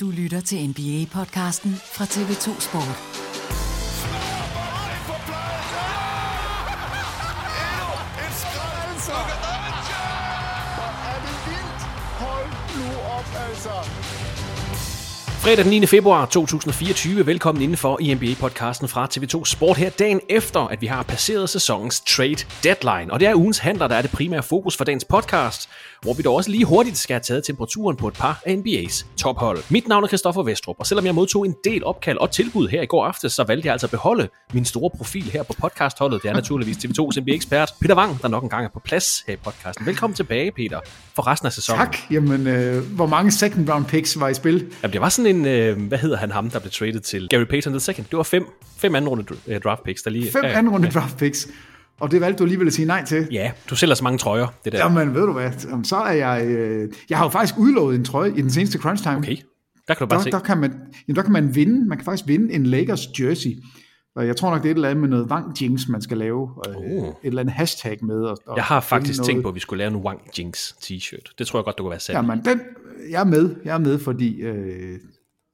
Du lytter til NBA-podcasten fra TV2 Sport. Fredag den 9. februar 2024. Velkommen indenfor i NBA-podcasten fra TV2 Sport her dagen efter, at vi har passeret sæsonens trade deadline. Og det er ugens handler, der er det primære fokus for dagens podcast, hvor vi dog også lige hurtigt skal have taget temperaturen på et par af NBA's tophold. Mit navn er Christoffer Vestrup, og selvom jeg modtog en del opkald og tilbud her i går aftes, så valgte jeg altså at beholde min store profil her på podcastholdet. Det er naturligvis TV2's NBA-ekspert Peter Wang, der nok en gang er på plads her i podcasten. Velkommen tilbage, Peter, for resten af sæsonen. Tak. Jamen, øh, hvor mange second round picks var i spil? Jamen, det var sådan en, øh, hvad hedder han ham, der blev traded til Gary Payton second. Det var fem, fem anden runde øh, draft picks, der lige... Fem ja, anden runde draft picks. Og det valgte du alligevel at sige nej til. Ja, du sælger så mange trøjer, det der. Jamen, ved du hvad? Jamen, Så er jeg... Øh, jeg har jo faktisk udlovet en trøje i den seneste crunch time. Okay, der kan du bare Der, se. der, kan man, jamen, der kan man vinde. Man kan faktisk vinde en Lakers jersey. Og jeg tror nok, det er et eller andet med noget Wang Jinx, man skal lave. Øh, Oh. Et eller andet hashtag med. Og, og Jeg har faktisk tænkt på, at vi skulle lave en Wang Jinx t-shirt. Det tror jeg godt, du kunne være sandt. Jamen, den, jeg er med. Jeg er med, fordi... Øh,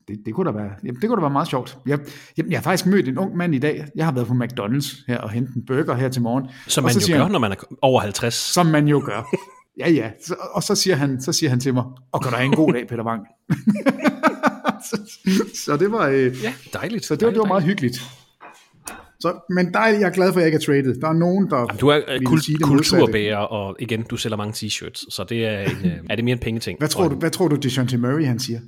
det, det, kunne da være, jamen, det kunne da være meget sjovt. Jeg, jeg, jeg har faktisk mødt en ung mand i dag. Jeg har været på McDonald's her og hentet en burger her til morgen. Som man jo siger gør, han- når man er over 50. Som man jo gør. Ja, ja. Så, og så siger, han, så siger han til mig, og kan du have en god dag, Peter Wang? så, så det var, øh, Ja, dejligt. så det var, det var meget hyggeligt. Så, men dejligt, jeg er glad for, at jeg ikke er traded. Der er nogen, der Du er øh, kul- sige det kulturbærer, og igen, du sælger mange t-shirts, så det er, en, øh, er det mere en pengeting. Hvad tror du, hvad tror du, DeJounte Murray han siger?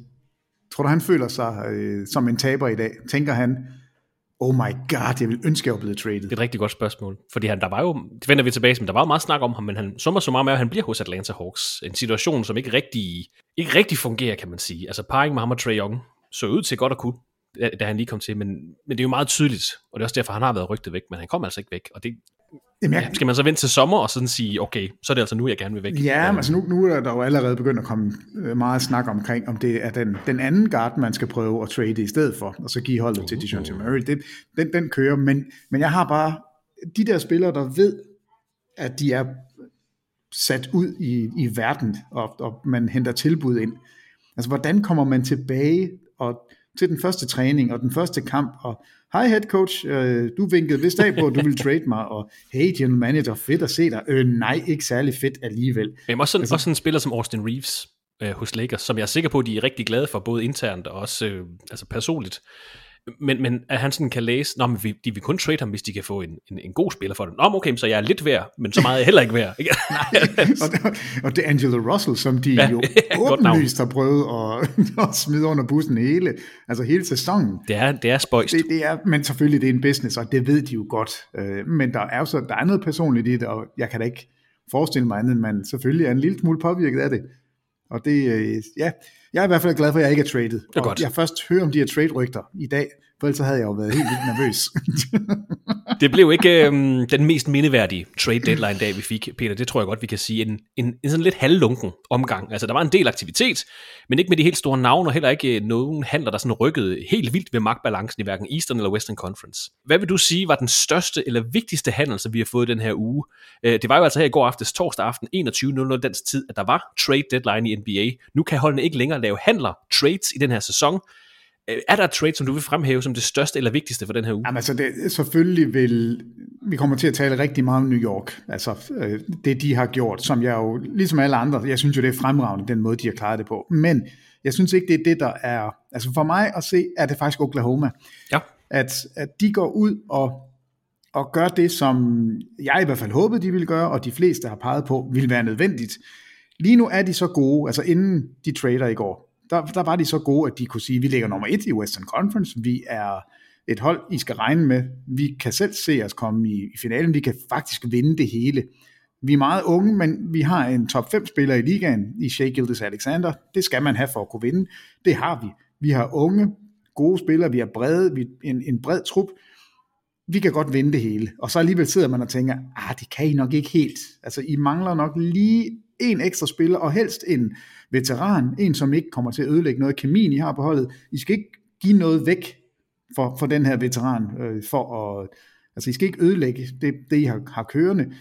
Tror du, han føler sig øh, som en taber i dag? Tænker han, oh my god, jeg vil ønske, jeg var blevet traded. Det er et rigtig godt spørgsmål, fordi han, der var jo, det vender vi tilbage til, men der var jo meget snak om ham, men han summer så meget med, at han bliver hos Atlanta Hawks. En situation, som ikke rigtig, ikke rigtig fungerer, kan man sige. Altså parring med ham og Trae Young så ud til godt at kunne, da- da han lige kom til, men, men det er jo meget tydeligt, og det er også derfor, han har været rygtet væk, men han kom altså ikke væk, og det, Jamen, jeg, ja, skal man så vente til sommer og sådan sige, okay, så er det altså nu, jeg gerne vil væk. Ja, men altså nu, nu er der jo allerede begyndt at komme øh, meget snak omkring, om det er den, den anden guard, man skal prøve at trade i stedet for, og så give holdet til DeJounte Murray. Det, den, den kører, men, men jeg har bare de der spillere, der ved, at de er sat ud i, i verden, og, og man henter tilbud ind. Altså, hvordan kommer man tilbage og til den første træning og den første kamp, og hej head coach, øh, du vinkede vist af på, at du ville trade mig, og hey general manager, fedt at se dig. Øh, nej, ikke særlig fedt alligevel. Men også sådan, Altså- også sådan en spiller som Austin Reeves øh, hos Lakers, som jeg er sikker på, at de er rigtig glade for, både internt og også øh, altså personligt. Men, men at han sådan kan læse, Nå, men vi, de vil kun trade ham, hvis de kan få en, en, en god spiller for det. Nå, okay, så jeg er lidt værd, men så meget er jeg heller ikke værd. Ikke? og, det, og det er Angelo Russell, som de ja, jo åbenlyst har prøvet at, at smide under bussen hele, altså hele sæsonen. Det er, det er spøjst. Det, det er, men selvfølgelig, det er en business, og det ved de jo godt. Øh, men der er jo så, der er noget personligt i det, og jeg kan da ikke forestille mig andet, end man selvfølgelig er en lille smule påvirket af det. Og det, øh, ja, jeg er i hvert fald glad for, at jeg ikke er traded. Det er godt. Jeg først hører om de her trade-rygter i dag, for ellers havde jeg jo været helt vildt nervøs. det blev ikke øhm, den mest mindeværdige trade deadline dag, vi fik, Peter. Det tror jeg godt, vi kan sige. En, en, en sådan lidt halvlunken omgang. Altså, der var en del aktivitet, men ikke med de helt store navne, og heller ikke øh, nogen handler, der sådan rykkede helt vildt ved magtbalancen i hverken Eastern eller Western Conference. Hvad vil du sige var den største eller vigtigste handel, som vi har fået den her uge? Øh, det var jo altså her i går aftes, torsdag aften, 21.00 dansk tid, at der var trade deadline i NBA. Nu kan holdene ikke længere lave handler, trades i den her sæson. Øh, er der et trade, som du vil fremhæve som det største eller vigtigste for den her uge? Jamen altså, det, selvfølgelig vil, vi kommer til at tale rigtig meget om New York, altså øh, det de har gjort, som jeg jo, ligesom alle andre, jeg synes jo det er fremragende, den måde de har klaret det på, men jeg synes ikke, det er det, der er, altså for mig at se, er det faktisk Oklahoma. Ja. At, at de går ud og, og gør det, som jeg i hvert fald håbede, de ville gøre, og de fleste har peget på, ville være nødvendigt. Lige nu er de så gode, altså inden de trader i går, der, der var de så gode, at de kunne sige, at vi ligger nummer et i Western Conference, vi er et hold, I skal regne med, vi kan selv se os komme i, i finalen, vi kan faktisk vinde det hele. Vi er meget unge, men vi har en top 5 spiller i ligaen i Shea Gildes Alexander. Det skal man have for at kunne vinde. Det har vi. Vi har unge, gode spillere, vi har brede, vi, en, en bred trup. Vi kan godt vinde det hele. Og så alligevel sidder man og tænker, ah, det kan I nok ikke helt. Altså, I mangler nok lige en ekstra spiller, og helst en veteran, en som ikke kommer til at ødelægge noget kemien, I har på holdet. I skal ikke give noget væk for, for den her veteran, øh, for at, altså I skal ikke ødelægge det, det I har, har kørende.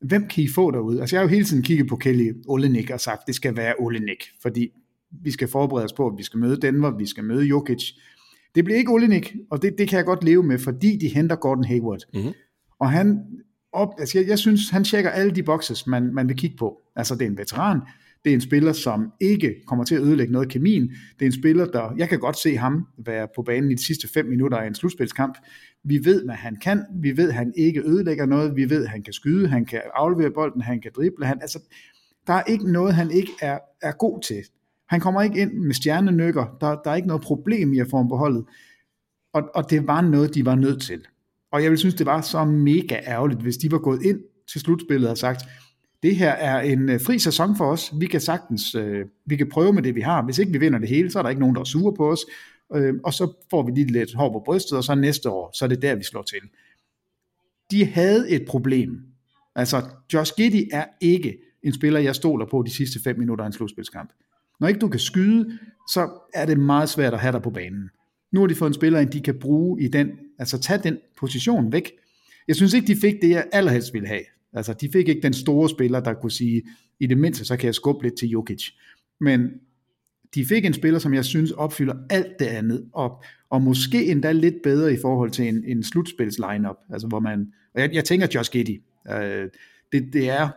Hvem kan I få derude? Altså jeg har jo hele tiden kigget på Kelly Olenik og sagt, det skal være Olenik, fordi vi skal forberede os på, at vi skal møde Denver, vi skal møde Jokic. Det bliver ikke Olenik, og det, det kan jeg godt leve med, fordi de henter Gordon Hayward. Mm-hmm. Og han, op, altså jeg, jeg synes, han tjekker alle de boxes, man, man vil kigge på. Altså det er en veteran, det er en spiller, som ikke kommer til at ødelægge noget af kemien. Det er en spiller, der, jeg kan godt se ham være på banen i de sidste fem minutter af en slutspilskamp. Vi ved, hvad han kan. Vi ved, at han ikke ødelægger noget. Vi ved, at han kan skyde, han kan aflevere bolden, han kan drible. Han, altså, der er ikke noget, han ikke er, er god til. Han kommer ikke ind med stjernenykker. Der, der er ikke noget problem i at få ham på holdet. Og, og det var noget, de var nødt til. Og jeg vil synes, det var så mega ærgerligt, hvis de var gået ind til slutspillet og sagt, det her er en øh, fri sæson for os. Vi kan sagtens, øh, vi kan prøve med det, vi har. Hvis ikke vi vinder det hele, så er der ikke nogen, der er sure på os. Øh, og så får vi lige lidt hår på brystet, og så næste år, så er det der, vi slår til. De havde et problem. Altså, Josh Giddy er ikke en spiller, jeg stoler på de sidste fem minutter af en slutspilskamp. Når ikke du kan skyde, så er det meget svært at have dig på banen. Nu har de fået en spiller, de kan bruge i den, altså tage den position væk. Jeg synes ikke, de fik det, jeg allerhelst ville have. Altså, de fik ikke den store spiller, der kunne sige, i det mindste, så kan jeg skubbe lidt til Jokic. Men de fik en spiller, som jeg synes opfylder alt det andet, og, og måske endda lidt bedre i forhold til en, en slutspils lineup, altså hvor man, og jeg, jeg tænker Josh Giddy, øh, det, det, er,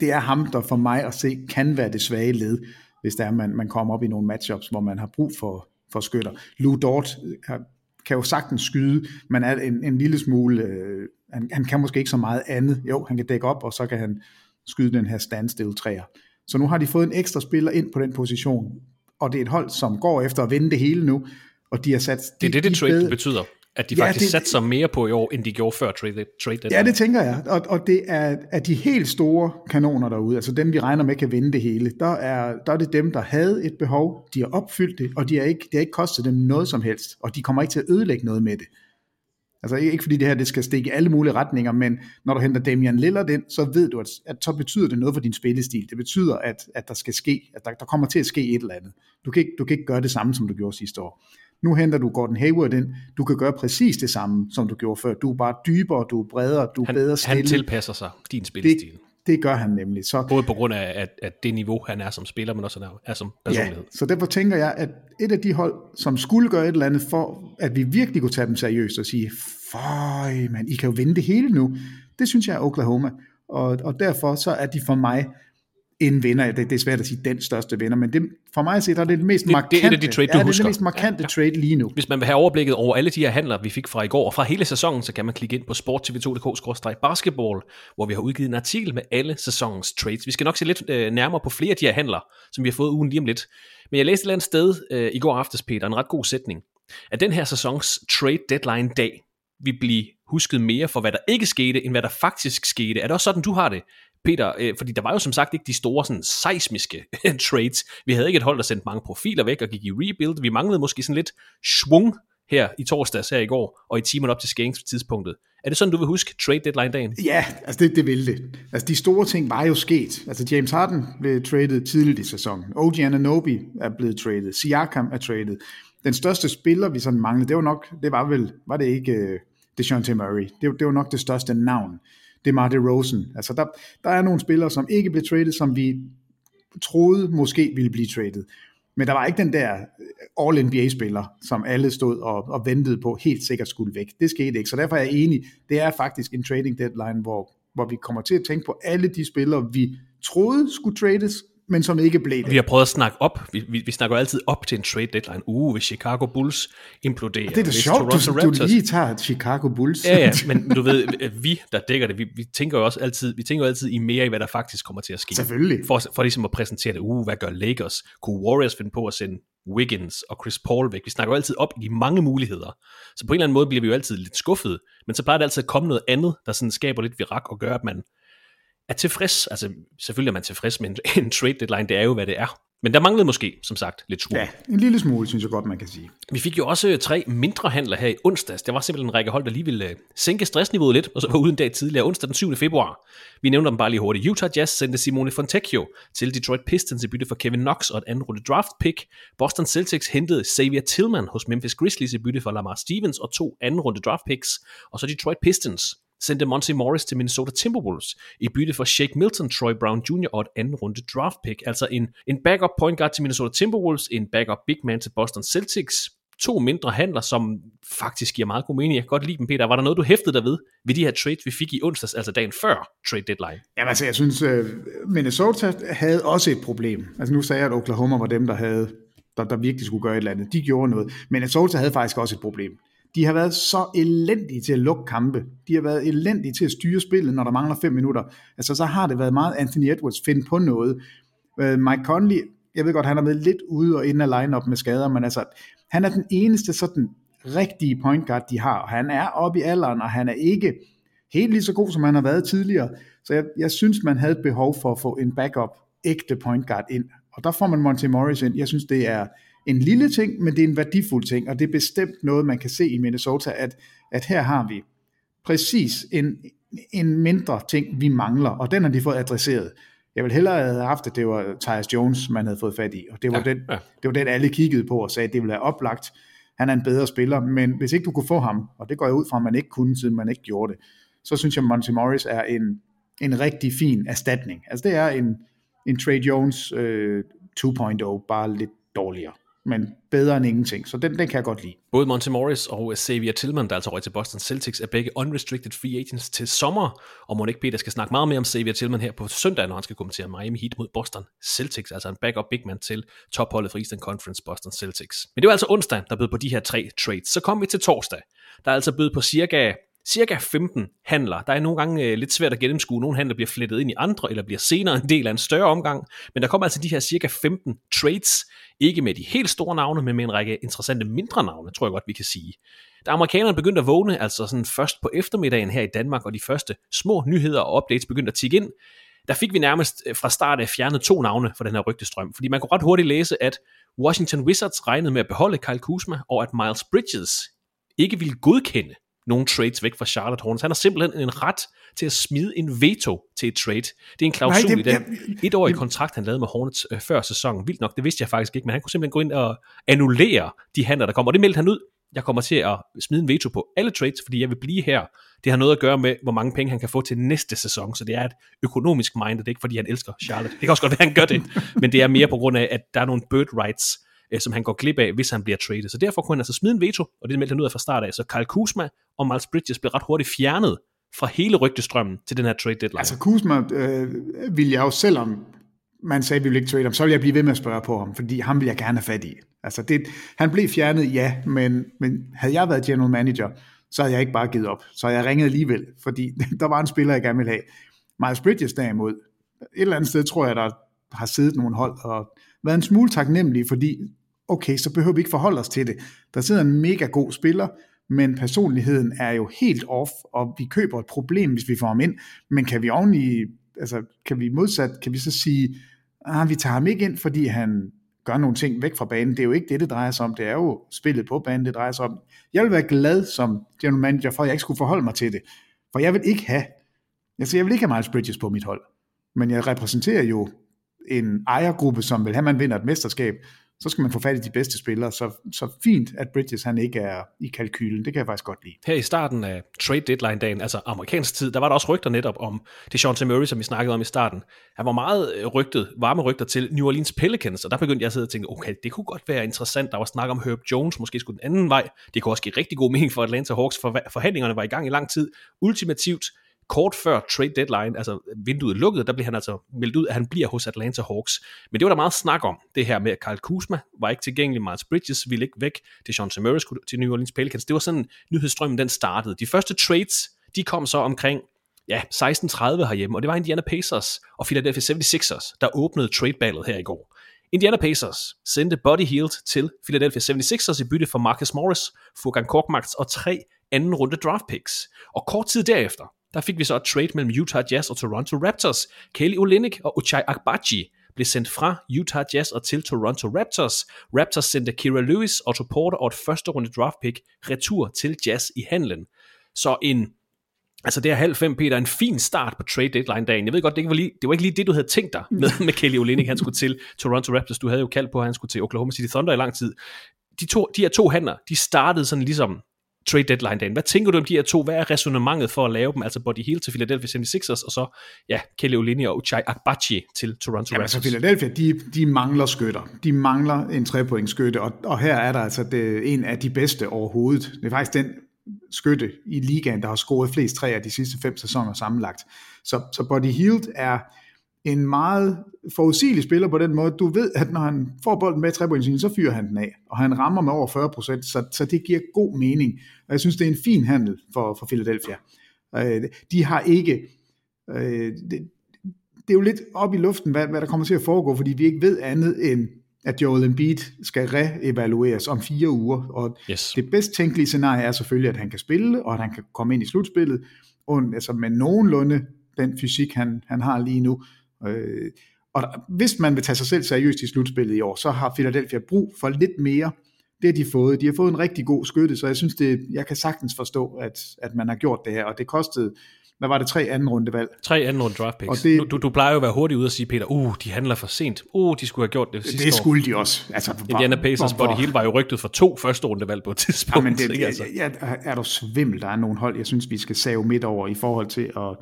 det er ham, der for mig at se, kan være det svage led, hvis der man, man kommer op i nogle matchups, hvor man har brug for, for skytter. Lou Dort øh, kan jo sagtens skyde, men er en, en lille smule øh, han, han kan måske ikke så meget andet. Jo, han kan dække op, og så kan han skyde den her standstill træer. Så nu har de fået en ekstra spiller ind på den position, og det er et hold, som går efter at vinde det hele nu, og de har sat... Det er det, det trade bedre... betyder, at de ja, faktisk det, satser sig mere på i år, end de gjorde før trade, trade Ja, det tænker jeg, og, og det er at de helt store kanoner derude, altså dem, vi regner med kan vinde det hele, der er, der er det dem, der havde et behov, de har opfyldt det, og de har ikke, det har ikke kostet dem noget som helst, og de kommer ikke til at ødelægge noget med det. Altså ikke fordi det her det skal stikke i alle mulige retninger, men når du henter Damian Lillard ind, så ved du, at, at så betyder det noget for din spillestil. Det betyder, at, at der skal ske, at der, der kommer til at ske et eller andet. Du kan, ikke, du kan ikke gøre det samme, som du gjorde sidste år. Nu henter du Gordon Hayward ind. Du kan gøre præcis det samme, som du gjorde før. Du er bare dybere, du er bredere, du er han, bedre stille. Han tilpasser sig din spillestil. Det, det gør han nemlig. Så, Både på grund af at, at det niveau, han er som spiller, men også er, er som personlighed. Ja, så derfor tænker jeg, at et af de hold, som skulle gøre et eller andet for, at vi virkelig kunne tage dem seriøst og sige, føj, man, I kan jo vinde det hele nu. Det synes jeg er Oklahoma. Og, og derfor så er de for mig en vinder. Det, det er svært at sige den største vinder, men det, for mig at se, der er det, det mest Det- det er markante, et af de trade, du ja, det er husker. det mest markante ja, ja. trade lige nu. Hvis man vil have overblikket over alle de her handler, vi fik fra i går, og fra hele sæsonen, så kan man klikke ind på sporttv2.dk-basketball, hvor vi har udgivet en artikel med alle sæsonens trades. Vi skal nok se lidt øh, nærmere på flere af de her handler, som vi har fået ugen lige om lidt. Men jeg læste et eller andet sted øh, i går aftes, Peter, en ret god sætning, at den her sæsons trade deadline dag vil blive husket mere for, hvad der ikke skete, end hvad der faktisk skete. Er det også sådan, du har det? Peter, øh, fordi der var jo som sagt ikke de store sådan, seismiske trades. Vi havde ikke et hold, der sendte mange profiler væk og gik i rebuild. Vi manglede måske sådan lidt svung her i torsdags her i går, og i timen op til skæringstidspunktet. Er det sådan, du vil huske trade deadline-dagen? Ja, altså det, det ville det. Altså de store ting var jo sket. Altså James Harden blev traded tidligt i sæsonen. OG Ananobi er blevet traded. Siakam er traded. Den største spiller, vi sådan manglede, det var nok, det var vel, var det ikke uh, DeJounte Murray. Det, det var nok det største navn. Det DeRozan. Rosen. Altså der, der er nogle spillere, som ikke blev traded, som vi troede måske ville blive traded. Men der var ikke den der øh, All-NBA-spiller, som alle stod og, og ventede på, helt sikkert skulle væk. Det skete ikke, så derfor er jeg enig. Det er faktisk en trading deadline, hvor, hvor vi kommer til at tænke på alle de spillere, vi troede skulle trades, men som ikke blev det. Vi har prøvet at snakke op. Vi, vi, vi snakker altid op til en trade deadline. Uh, hvis Chicago Bulls imploderer. Det er da sjovt, du, du Raptors- lige tager Chicago Bulls. Ja, ja, men du ved, vi, der dækker det, vi, vi tænker jo også altid, vi tænker jo altid i mere i, hvad der faktisk kommer til at ske. Selvfølgelig. For, for ligesom at præsentere det, uh, hvad gør Lakers? Kunne Warriors finde på at sende Wiggins og Chris Paul væk? Vi snakker jo altid op i mange muligheder. Så på en eller anden måde bliver vi jo altid lidt skuffet, men så plejer det altid at komme noget andet, der sådan skaber lidt virak og gør, at man er tilfreds. Altså, selvfølgelig er man tilfreds med en, en trade deadline, det er jo, hvad det er. Men der manglede måske, som sagt, lidt svung. Ja, en lille smule, synes jeg godt, man kan sige. Vi fik jo også tre mindre handler her i onsdags. Der var simpelthen en række hold, der lige ville øh, sænke stressniveauet lidt, og så var uden dag tidligere, onsdag den 7. februar. Vi nævner dem bare lige hurtigt. Utah Jazz sendte Simone Fontecchio til Detroit Pistons i bytte for Kevin Knox og et andet runde draft pick. Boston Celtics hentede Xavier Tillman hos Memphis Grizzlies i bytte for Lamar Stevens og to anden runde draft picks. Og så Detroit Pistons sendte Monty Morris til Minnesota Timberwolves i bytte for Shake Milton, Troy Brown Jr. og et anden runde draft pick. Altså en, en backup point guard til Minnesota Timberwolves, en backup big man til Boston Celtics, to mindre handler, som faktisk giver meget god mening. Jeg kan godt lide dem, Peter. Var der noget, du hæftede dig ved, ved de her trades, vi fik i onsdags, altså dagen før trade deadline? Jamen altså, jeg synes, øh, Minnesota havde også et problem. Altså nu sagde jeg, at Oklahoma var dem, der havde der, der virkelig skulle gøre et eller andet. De gjorde noget. Men Minnesota havde faktisk også et problem. De har været så elendige til at lukke kampe. De har været elendige til at styre spillet, når der mangler 5 minutter. Altså, så har det været meget Anthony Edwards finde på noget. Øh, Mike Conley, jeg ved godt, han har været lidt ude og inde af line-up med skader, men altså, han er den eneste sådan rigtige point guard, de har. Og han er oppe i alderen, og han er ikke helt lige så god, som han har været tidligere. Så jeg, jeg synes, man havde et behov for at få en backup, ægte point guard ind. Og der får man Monty Morris ind. Jeg synes, det er en lille ting, men det er en værdifuld ting, og det er bestemt noget, man kan se i Minnesota, at, at her har vi præcis en, en mindre ting, vi mangler, og den har de fået adresseret. Jeg vil hellere have haft, at det var Tyus Jones, man havde fået fat i, og det var, ja, den, ja. det var den, alle kiggede på og sagde, at det ville være oplagt. Han er en bedre spiller, men hvis ikke du kunne få ham, og det går jeg ud fra, at man ikke kunne, siden man ikke gjorde det, så synes jeg, at Monty Morris er en, en rigtig fin erstatning. Altså det er en, en Trey Jones øh, 2.0, bare lidt dårligere men bedre end ingenting. Så den, den kan jeg godt lide. Både Monty Morris og Xavier Tillman, der altså røg til Boston Celtics, er begge unrestricted free agents til sommer. Og Monique Peter skal snakke meget mere om Xavier Tillman her på søndag, når han skal kommentere Miami Heat mod Boston Celtics, altså en backup big man til topholdet for Eastern Conference Boston Celtics. Men det var altså onsdag, der bød på de her tre trades. Så kom vi til torsdag, der er altså bød på cirka cirka 15 handler. Der er nogle gange øh, lidt svært at gennemskue. Nogle handler bliver flettet ind i andre, eller bliver senere en del af en større omgang. Men der kommer altså de her cirka 15 trades. Ikke med de helt store navne, men med en række interessante mindre navne, tror jeg godt, vi kan sige. Da amerikanerne begyndte at vågne, altså sådan først på eftermiddagen her i Danmark, og de første små nyheder og updates begyndte at tikke ind, der fik vi nærmest øh, fra start af fjernet to navne for den her rygtestrøm. Fordi man kunne ret hurtigt læse, at Washington Wizards regnede med at beholde Kyle Kuzma, og at Miles Bridges ikke ville godkende nogle trades væk fra Charlotte Hornets. Han har simpelthen en ret til at smide en veto til et trade. Det er en klausul Nej, det, i den etårige kontrakt, han lavede med Hornets øh, før sæsonen. Vildt nok, det vidste jeg faktisk ikke, men han kunne simpelthen gå ind og annullere de handler, der kommer. Og det meldte han ud. Jeg kommer til at smide en veto på alle trades, fordi jeg vil blive her. Det har noget at gøre med, hvor mange penge han kan få til næste sæson, så det er et økonomisk mind, det er ikke fordi, han elsker Charlotte. Det kan også godt være, at han gør det, men det er mere på grund af, at der er nogle bird rights, øh, som han går glip af, hvis han bliver traded. Så derfor kunne han altså smide en veto, og det meldte han ud af fra start af. Så Kyle Kuzma og Miles Bridges blev ret hurtigt fjernet fra hele rygtestrømmen til den her trade deadline. Altså Kuzma øh, ville jeg jo selvom man sagde, at vi ville ikke trade ham, så ville jeg blive ved med at spørge på ham, fordi ham vil jeg gerne have fat i. Altså det, han blev fjernet, ja, men, men havde jeg været general manager, så havde jeg ikke bare givet op. Så havde jeg ringet alligevel, fordi der var en spiller, jeg gerne ville have. Miles Bridges derimod, et eller andet sted tror jeg, der har siddet nogle hold og været en smule taknemmelig, fordi okay, så behøver vi ikke forholde os til det. Der sidder en mega god spiller, men personligheden er jo helt off, og vi køber et problem, hvis vi får ham ind, men kan vi oveni, altså kan vi modsat, kan vi så sige, ah, vi tager ham ikke ind, fordi han gør nogle ting væk fra banen. Det er jo ikke det, det drejer sig om. Det er jo spillet på banen, det drejer sig om. Jeg vil være glad som general manager, for at jeg ikke skulle forholde mig til det. For jeg vil ikke have, altså jeg vil ikke have Miles Bridges på mit hold. Men jeg repræsenterer jo en ejergruppe, som vil have, at man vinder et mesterskab, så skal man få fat i de bedste spillere. Så, så fint, at Bridges han ikke er i kalkylen. Det kan jeg faktisk godt lide. Her i starten af trade deadline-dagen, altså amerikansk tid, der var der også rygter netop om det Sean Murray, som vi snakkede om i starten. Han var meget øh, rygtet, varme rygter til New Orleans Pelicans, og der begyndte jeg at sidde og tænke, okay, det kunne godt være interessant. Der var snak om Herb Jones, måske skulle den anden vej. Det kunne også give rigtig god mening for Atlanta Hawks, for forhandlingerne var i gang i lang tid. Ultimativt, kort før trade deadline, altså vinduet lukkede, der blev han altså meldt ud, at han bliver hos Atlanta Hawks. Men det var der meget snak om, det her med, at Kyle Kuzma var ikke tilgængelig, Miles Bridges ville ikke væk, det Sean Samaras skulle til New Orleans Pelicans. Det var sådan, nyhedsstrømmen den startede. De første trades, de kom så omkring ja, 16.30 herhjemme, og det var Indiana Pacers og Philadelphia 76ers, der åbnede trade her i går. Indiana Pacers sendte Buddy Hield til Philadelphia 76ers i bytte for Marcus Morris, Furkan Korkmaz og tre anden runde draft picks. Og kort tid derefter, der fik vi så et trade mellem Utah Jazz og Toronto Raptors. Kelly Olynyk og Uchai Agbaji blev sendt fra Utah Jazz og til Toronto Raptors. Raptors sendte Kira Lewis, Otto Porter og et første runde draft pick retur til Jazz i handlen. Så en Altså det er halv fem, Peter, en fin start på trade deadline dagen. Jeg ved godt, det, ikke var, lige, det var ikke lige det, du havde tænkt dig med, med Kelly Olynyk, han skulle til Toronto Raptors. Du havde jo kaldt på, at han skulle til Oklahoma City Thunder i lang tid. De, to, de her to handler, de startede sådan ligesom trade deadline dagen. Hvad tænker du om de her to? Hvad er resonemanget for at lave dem? Altså Buddy Hield til Philadelphia 76ers, og så ja, Kelly Olynyk og Uchai Akbachi til Toronto Raptors. altså Philadelphia, de, de mangler skytter. De mangler en trepoint skytte, og, og her er der altså det, en af de bedste overhovedet. Det er faktisk den skytte i ligaen, der har scoret flest træer de sidste fem sæsoner sammenlagt. Så, så Buddy Hield er en meget forudsigelig spiller på den måde. Du ved, at når han får bolden med trepointslinjen, så fyrer han den af, og han rammer med over 40 procent, så, så det giver god mening. Og jeg synes, det er en fin handel for, for Philadelphia. Øh, de har ikke... Øh, det, det er jo lidt op i luften, hvad, hvad der kommer til at foregå, fordi vi ikke ved andet end, at Joel Embiid skal reevalueres om fire uger, og yes. det bedst tænkelige scenarie er selvfølgelig, at han kan spille, og at han kan komme ind i slutspillet, og, altså med nogenlunde den fysik, han, han har lige nu. Øh, og der, hvis man vil tage sig selv seriøst i slutspillet i år, så har Philadelphia brug for lidt mere. Det har de fået. De har fået en rigtig god skytte, så jeg synes, det, jeg kan sagtens forstå, at, at man har gjort det her, og det kostede hvad var det, tre anden runde valg? Tre anden runde draft picks. Og det, du, du plejer jo at være hurtig ud og sige, Peter, uh, de handler for sent. Uh, de skulle have gjort det sidste Det skulle år. de også. Altså, Indiana Pacers body Hill var jo rygtet for to første runde valg på et tidspunkt. Ja, men det, ikke, altså. ja, er du svimmel, der er nogle hold, jeg synes, vi skal save midt over i forhold til at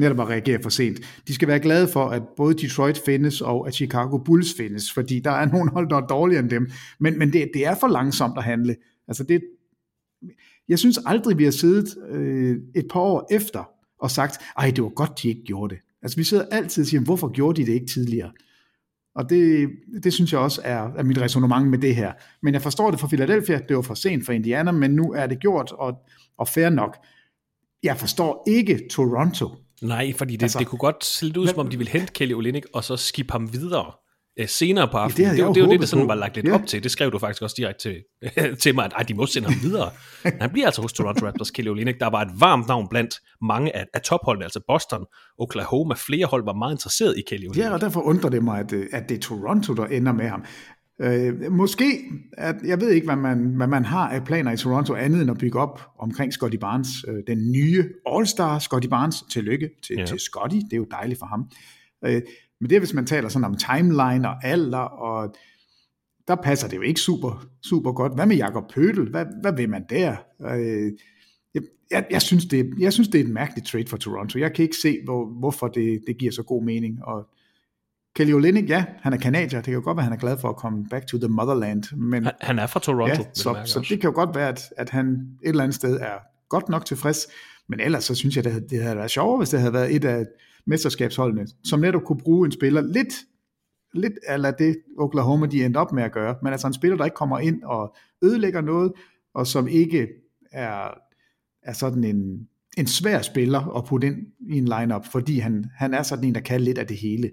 netop at reagere for sent. De skal være glade for, at både Detroit findes og at Chicago Bulls findes, fordi der er nogle hold, der er dårligere end dem. Men, men det, det er for langsomt at handle. Altså det, jeg synes aldrig, vi har siddet øh, et par år efter og sagt, ej, det var godt, de ikke gjorde det. Altså vi sidder altid og siger, hvorfor gjorde de det ikke tidligere? Og det, det synes jeg også er, er mit resonemang med det her. Men jeg forstår det for Philadelphia, det var for sent for Indiana, men nu er det gjort, og, og fair nok. Jeg forstår ikke Toronto. Nej, fordi det, altså, det kunne godt se ud, som om de ville hente Kelly Olynyk, og så skifte ham videre øh, senere på aftenen. Ja, det, det, det, var det, der sådan var lagt lidt ja. op til. Det skrev du faktisk også direkte til, til mig, at ej, de må sende ham videre. han bliver altså hos Toronto Raptors, Kelly Olynyk. Der var et varmt navn blandt mange af, af topholdene, altså Boston, Oklahoma, flere hold var meget interesseret i Kelly Olynyk. Ja, og derfor undrer det mig, at, øh, at det er Toronto, der ender med ham. Øh, måske, at, jeg ved ikke, hvad man, hvad man har af planer i Toronto, andet end at bygge op omkring Scotty Barnes, øh, den nye All-Star Scotty Barnes. Tillykke til, ja. til Scotty, det er jo dejligt for ham. Øh, men det er, hvis man taler sådan om timeline og alder, og der passer det jo ikke super, super godt. Hvad med Jakob Pødel? Hvad, hvad vil man der? Øh, jeg, jeg, jeg, synes det, jeg synes, det er et mærkeligt trade for Toronto. Jeg kan ikke se, hvor, hvorfor det, det giver så god mening. Og Kelly Olynyk, ja, han er kanadier. Det kan jo godt være, han er glad for at komme back to the motherland. Men, han, han er fra Toronto. Ja, så, det så det kan jo godt være, at, at han et eller andet sted er godt nok tilfreds. Men ellers så synes jeg, det, det havde været sjovere, hvis det havde været et af mesterskabsholdene, som netop kunne bruge en spiller lidt lidt eller det Oklahoma de endte op med at gøre, men altså en spiller, der ikke kommer ind og ødelægger noget, og som ikke er, er sådan en, en svær spiller at putte ind i en lineup, fordi han, han er sådan en, der kan lidt af det hele.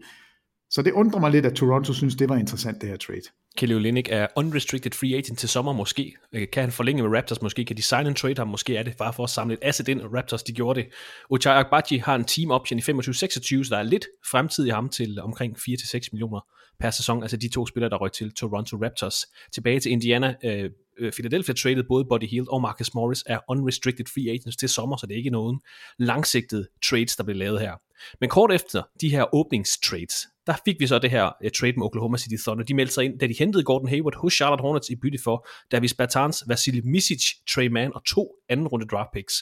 Så det undrer mig lidt, at Toronto synes, det var interessant, det her trade. Kelly Olynyk er unrestricted free agent til sommer måske. Øh, kan han forlænge med Raptors måske? Kan de sign and trade ham? Måske er det bare for at samle et asset ind, og Raptors de gjorde det. Ochai Agbaji har en team option i 25-26, så der er lidt fremtid i ham til omkring 4-6 millioner per sæson. Altså de to spillere, der røg til Toronto Raptors. Tilbage til Indiana. Øh, øh, Philadelphia traded både Buddy Hield og Marcus Morris er unrestricted free agents til sommer, så det er ikke nogen langsigtede trades, der bliver lavet her. Men kort efter de her åbningstrades, der fik vi så det her uh, trade med Oklahoma City Thunder. De meldte sig ind, da de hentede Gordon Hayward hos Charlotte Hornets i bytte for Davis Bertans, Vasily Misic, Trey Mann og to anden runde draft picks.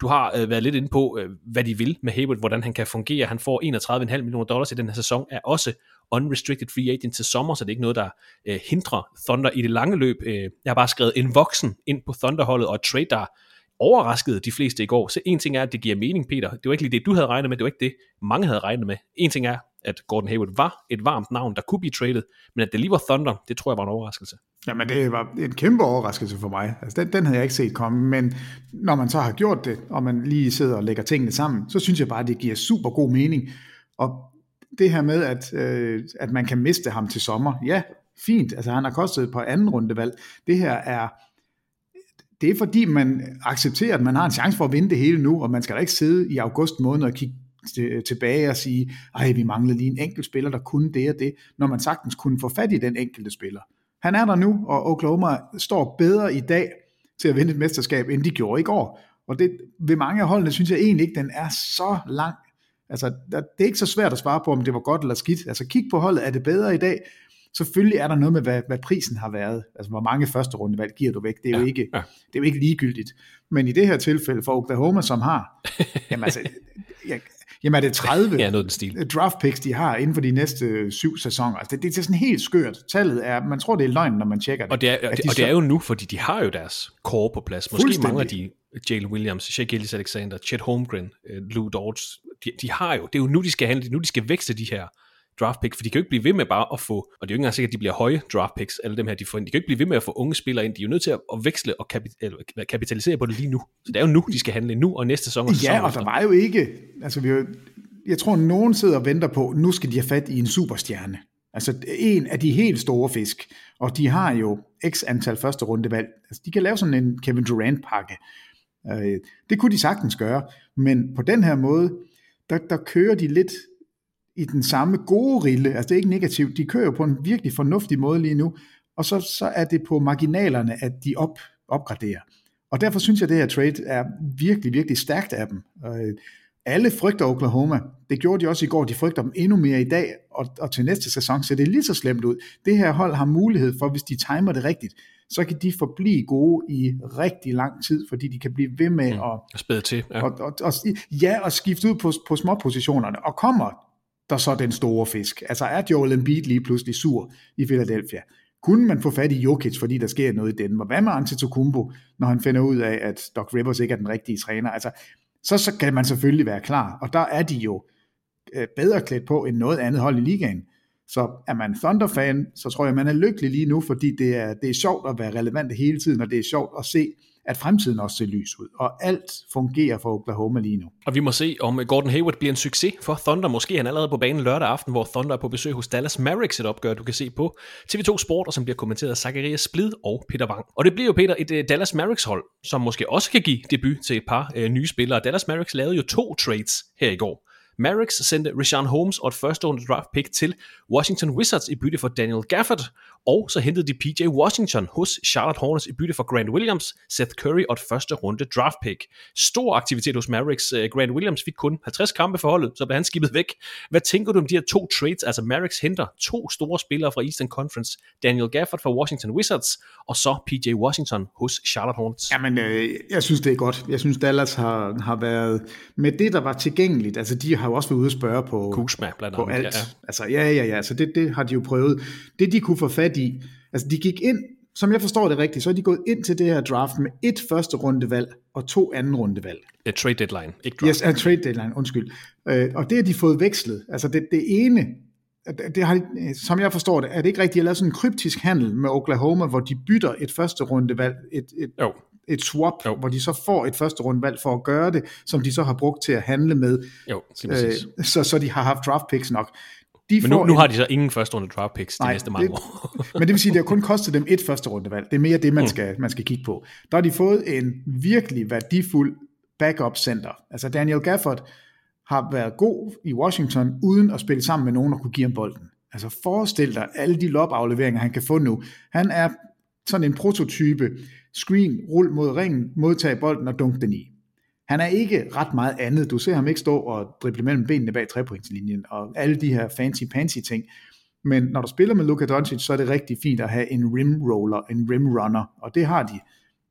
Du har uh, været lidt inde på, uh, hvad de vil med Hayward, hvordan han kan fungere. Han får 31,5 millioner dollars i den her sæson, er også unrestricted free agent til sommer, så det er ikke noget, der uh, hindrer Thunder i det lange løb. Uh, jeg har bare skrevet en voksen ind på Thunderholdet, og et trade, der overraskede de fleste i går. Så en ting er, at det giver mening, Peter. Det var ikke lige det, du havde regnet med, det var ikke det, mange havde regnet med. En ting er, at Gordon Hayward var et varmt navn, der kunne blive traded, men at det lige var Thunder, det tror jeg var en overraskelse. Jamen det var en kæmpe overraskelse for mig. Altså, den, den havde jeg ikke set komme, men når man så har gjort det, og man lige sidder og lægger tingene sammen, så synes jeg bare, at det giver super god mening. Og det her med, at, øh, at man kan miste ham til sommer, ja, fint. Altså han har kostet på anden rundevalg. Det her er det er fordi, man accepterer, at man har en chance for at vinde det hele nu, og man skal da ikke sidde i august måned og kigge tilbage og sige, ej, vi manglede lige en enkelt spiller, der kunne det og det, når man sagtens kunne få fat i den enkelte spiller. Han er der nu, og Oklahoma står bedre i dag til at vinde et mesterskab, end de gjorde i går. Og det, ved mange af holdene synes jeg egentlig ikke, den er så lang. Altså, det er ikke så svært at svare på, om det var godt eller skidt. Altså, kig på holdet, er det bedre i dag? Selvfølgelig er der noget med, hvad, hvad prisen har været. Altså, hvor mange første rundevalg giver du væk. Det er, ja, jo ikke, ja. det er jo ikke ligegyldigt. Men i det her tilfælde for Oklahoma, som har, jamen altså, jeg, jamen er det 30 ja, noget den stil. draft picks, de har inden for de næste syv sæsoner. Altså, det, det er sådan helt skørt. Tallet er, man tror, det er løgn, når man tjekker det. Og det er, og det, og det er jo nu, fordi de har jo deres core på plads. Måske mangler de Jalen Williams, Shea Gillis Alexander, Chet Holmgren, uh, Lou Dodge. De, de har jo, det er jo nu, de skal handle, nu de skal vækste de her draft picks, for de kan jo ikke blive ved med bare at få, og det er jo ikke engang sikkert, at de bliver høje draft picks, alle dem her, de får ind. De kan jo ikke blive ved med at få unge spillere ind. De er jo nødt til at, veksle og kapitalisere på det lige nu. Så det er jo nu, de skal handle nu og næste sæson. Og ja, og der var jo ikke, altså vi jo, jeg tror, nogen sidder og venter på, nu skal de have fat i en superstjerne. Altså en af de helt store fisk, og de har jo x antal første rundevalg. Altså de kan lave sådan en Kevin Durant-pakke. Øh, det kunne de sagtens gøre, men på den her måde, der, der kører de lidt i den samme gode rille, altså det er ikke negativt, de kører på en virkelig fornuftig måde lige nu, og så, så er det på marginalerne, at de op, opgraderer. Og derfor synes jeg, at det her trade er virkelig, virkelig stærkt af dem. Øh, alle frygter Oklahoma. Det gjorde de også i går. De frygter dem endnu mere i dag, og, og til næste sæson ser det lige så slemt ud. Det her hold har mulighed for, hvis de timer det rigtigt, så kan de forblive gode i rigtig lang tid, fordi de kan blive ved med mm, at spæde til. Ja. Og, og, og, ja, og skifte ud på, på småpositionerne. Og kommer der så den store fisk? Altså er Joel Embiid lige pludselig sur i Philadelphia? Kunne man få fat i Jokic, fordi der sker noget i Danmark? Hvad med Antetokounmpo, når han finder ud af, at Doc Rivers ikke er den rigtige træner? Altså, så, så kan man selvfølgelig være klar. Og der er de jo øh, bedre klædt på end noget andet hold i ligaen. Så er man Thunder-fan, så tror jeg, man er lykkelig lige nu, fordi det er, det er sjovt at være relevant hele tiden, og det er sjovt at se, at fremtiden også ser lys ud, og alt fungerer for Oklahoma lige nu. Og vi må se, om Gordon Hayward bliver en succes for Thunder. Måske han allerede på banen lørdag aften, hvor Thunder er på besøg hos Dallas Mavericks, et opgør, du kan se på TV2 Sport, og som bliver kommenteret af Zacharias Splid og Peter Wang. Og det bliver jo, Peter, et øh, Dallas Mavericks hold, som måske også kan give debut til et par øh, nye spillere. Dallas Mavericks lavede jo to trades her i går. Mavericks sendte Rashawn Holmes og et første runde draft pick til Washington Wizards i bytte for Daniel Gafford, og så hentede de PJ Washington hos Charlotte Hornets i bytte for Grant Williams, Seth Curry og et første runde draft pick. Stor aktivitet hos Mavericks. Øh, Grant Williams fik kun 50 kampe for holdet, så blev han skibet væk. Hvad tænker du om de her to trades? Altså Mavericks henter to store spillere fra Eastern Conference. Daniel Gafford fra Washington Wizards, og så PJ Washington hos Charlotte Hornets. Jamen, øh, jeg synes, det er godt. Jeg synes, Dallas har, har været med det, der var tilgængeligt. Altså, de har jo også været ude at spørge på, Kuzma, blandt andet, på alt. Ja, ja. Altså, ja, ja, ja. Så det, det har de jo prøvet. Det, de kunne få fat i, altså de gik ind, som jeg forstår det rigtigt, så er de gået ind til det her draft med et første rundevalg og to anden rundevalg. A trade deadline, ikke draft. Yes, a trade deadline, undskyld. Uh, og det har de fået vekslet. Altså det, det ene det har, som jeg forstår det, er det ikke rigtigt at lave sådan en kryptisk handel med Oklahoma, hvor de bytter et første rundevalg, et, et, Jo. et swap, Jo. hvor de så får et første rundevalg for at gøre det, som de så har brugt til at handle med, Jo, øh, så, så de har haft draft picks nok. De Men nu, får nu har de så ingen første runde draft picks de Nej, næste mange det- år. Men det vil sige, at det har kun kostet dem et første rundevalg. Det er mere det, man skal, man skal kigge på. Der har de fået en virkelig værdifuld backup center. Altså Daniel Gafford har været god i Washington, uden at spille sammen med nogen, der kunne give ham bolden. Altså forestil dig alle de lopafleveringer, han kan få nu. Han er sådan en prototype screen, rul mod ringen, modtage bolden og dunk den i. Han er ikke ret meget andet. Du ser ham ikke stå og drible mellem benene bag trepointslinjen og alle de her fancy-pansy ting. Men når du spiller med Luka Doncic, så er det rigtig fint at have en rim roller, en rim runner, og det har de.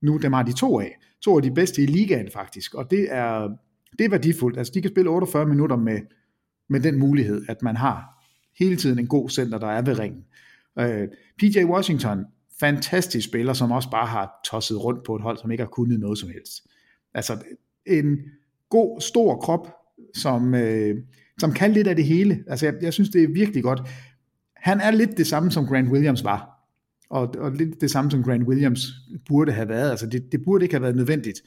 Nu dem har de to af. To af de bedste i ligaen faktisk, og det er, det er værdifuldt. Altså de kan spille 48 minutter med, med den mulighed, at man har hele tiden en god center, der er ved ringen. Øh, PJ Washington, fantastisk spiller, som også bare har tosset rundt på et hold, som ikke har kunnet noget som helst. Altså en god, stor krop, som, øh, som kan lidt af det hele. Altså jeg, jeg synes, det er virkelig godt. Han er lidt det samme, som Grant Williams var. Og, og lidt det samme, som Grant Williams burde have været. Altså det, det burde ikke have været nødvendigt.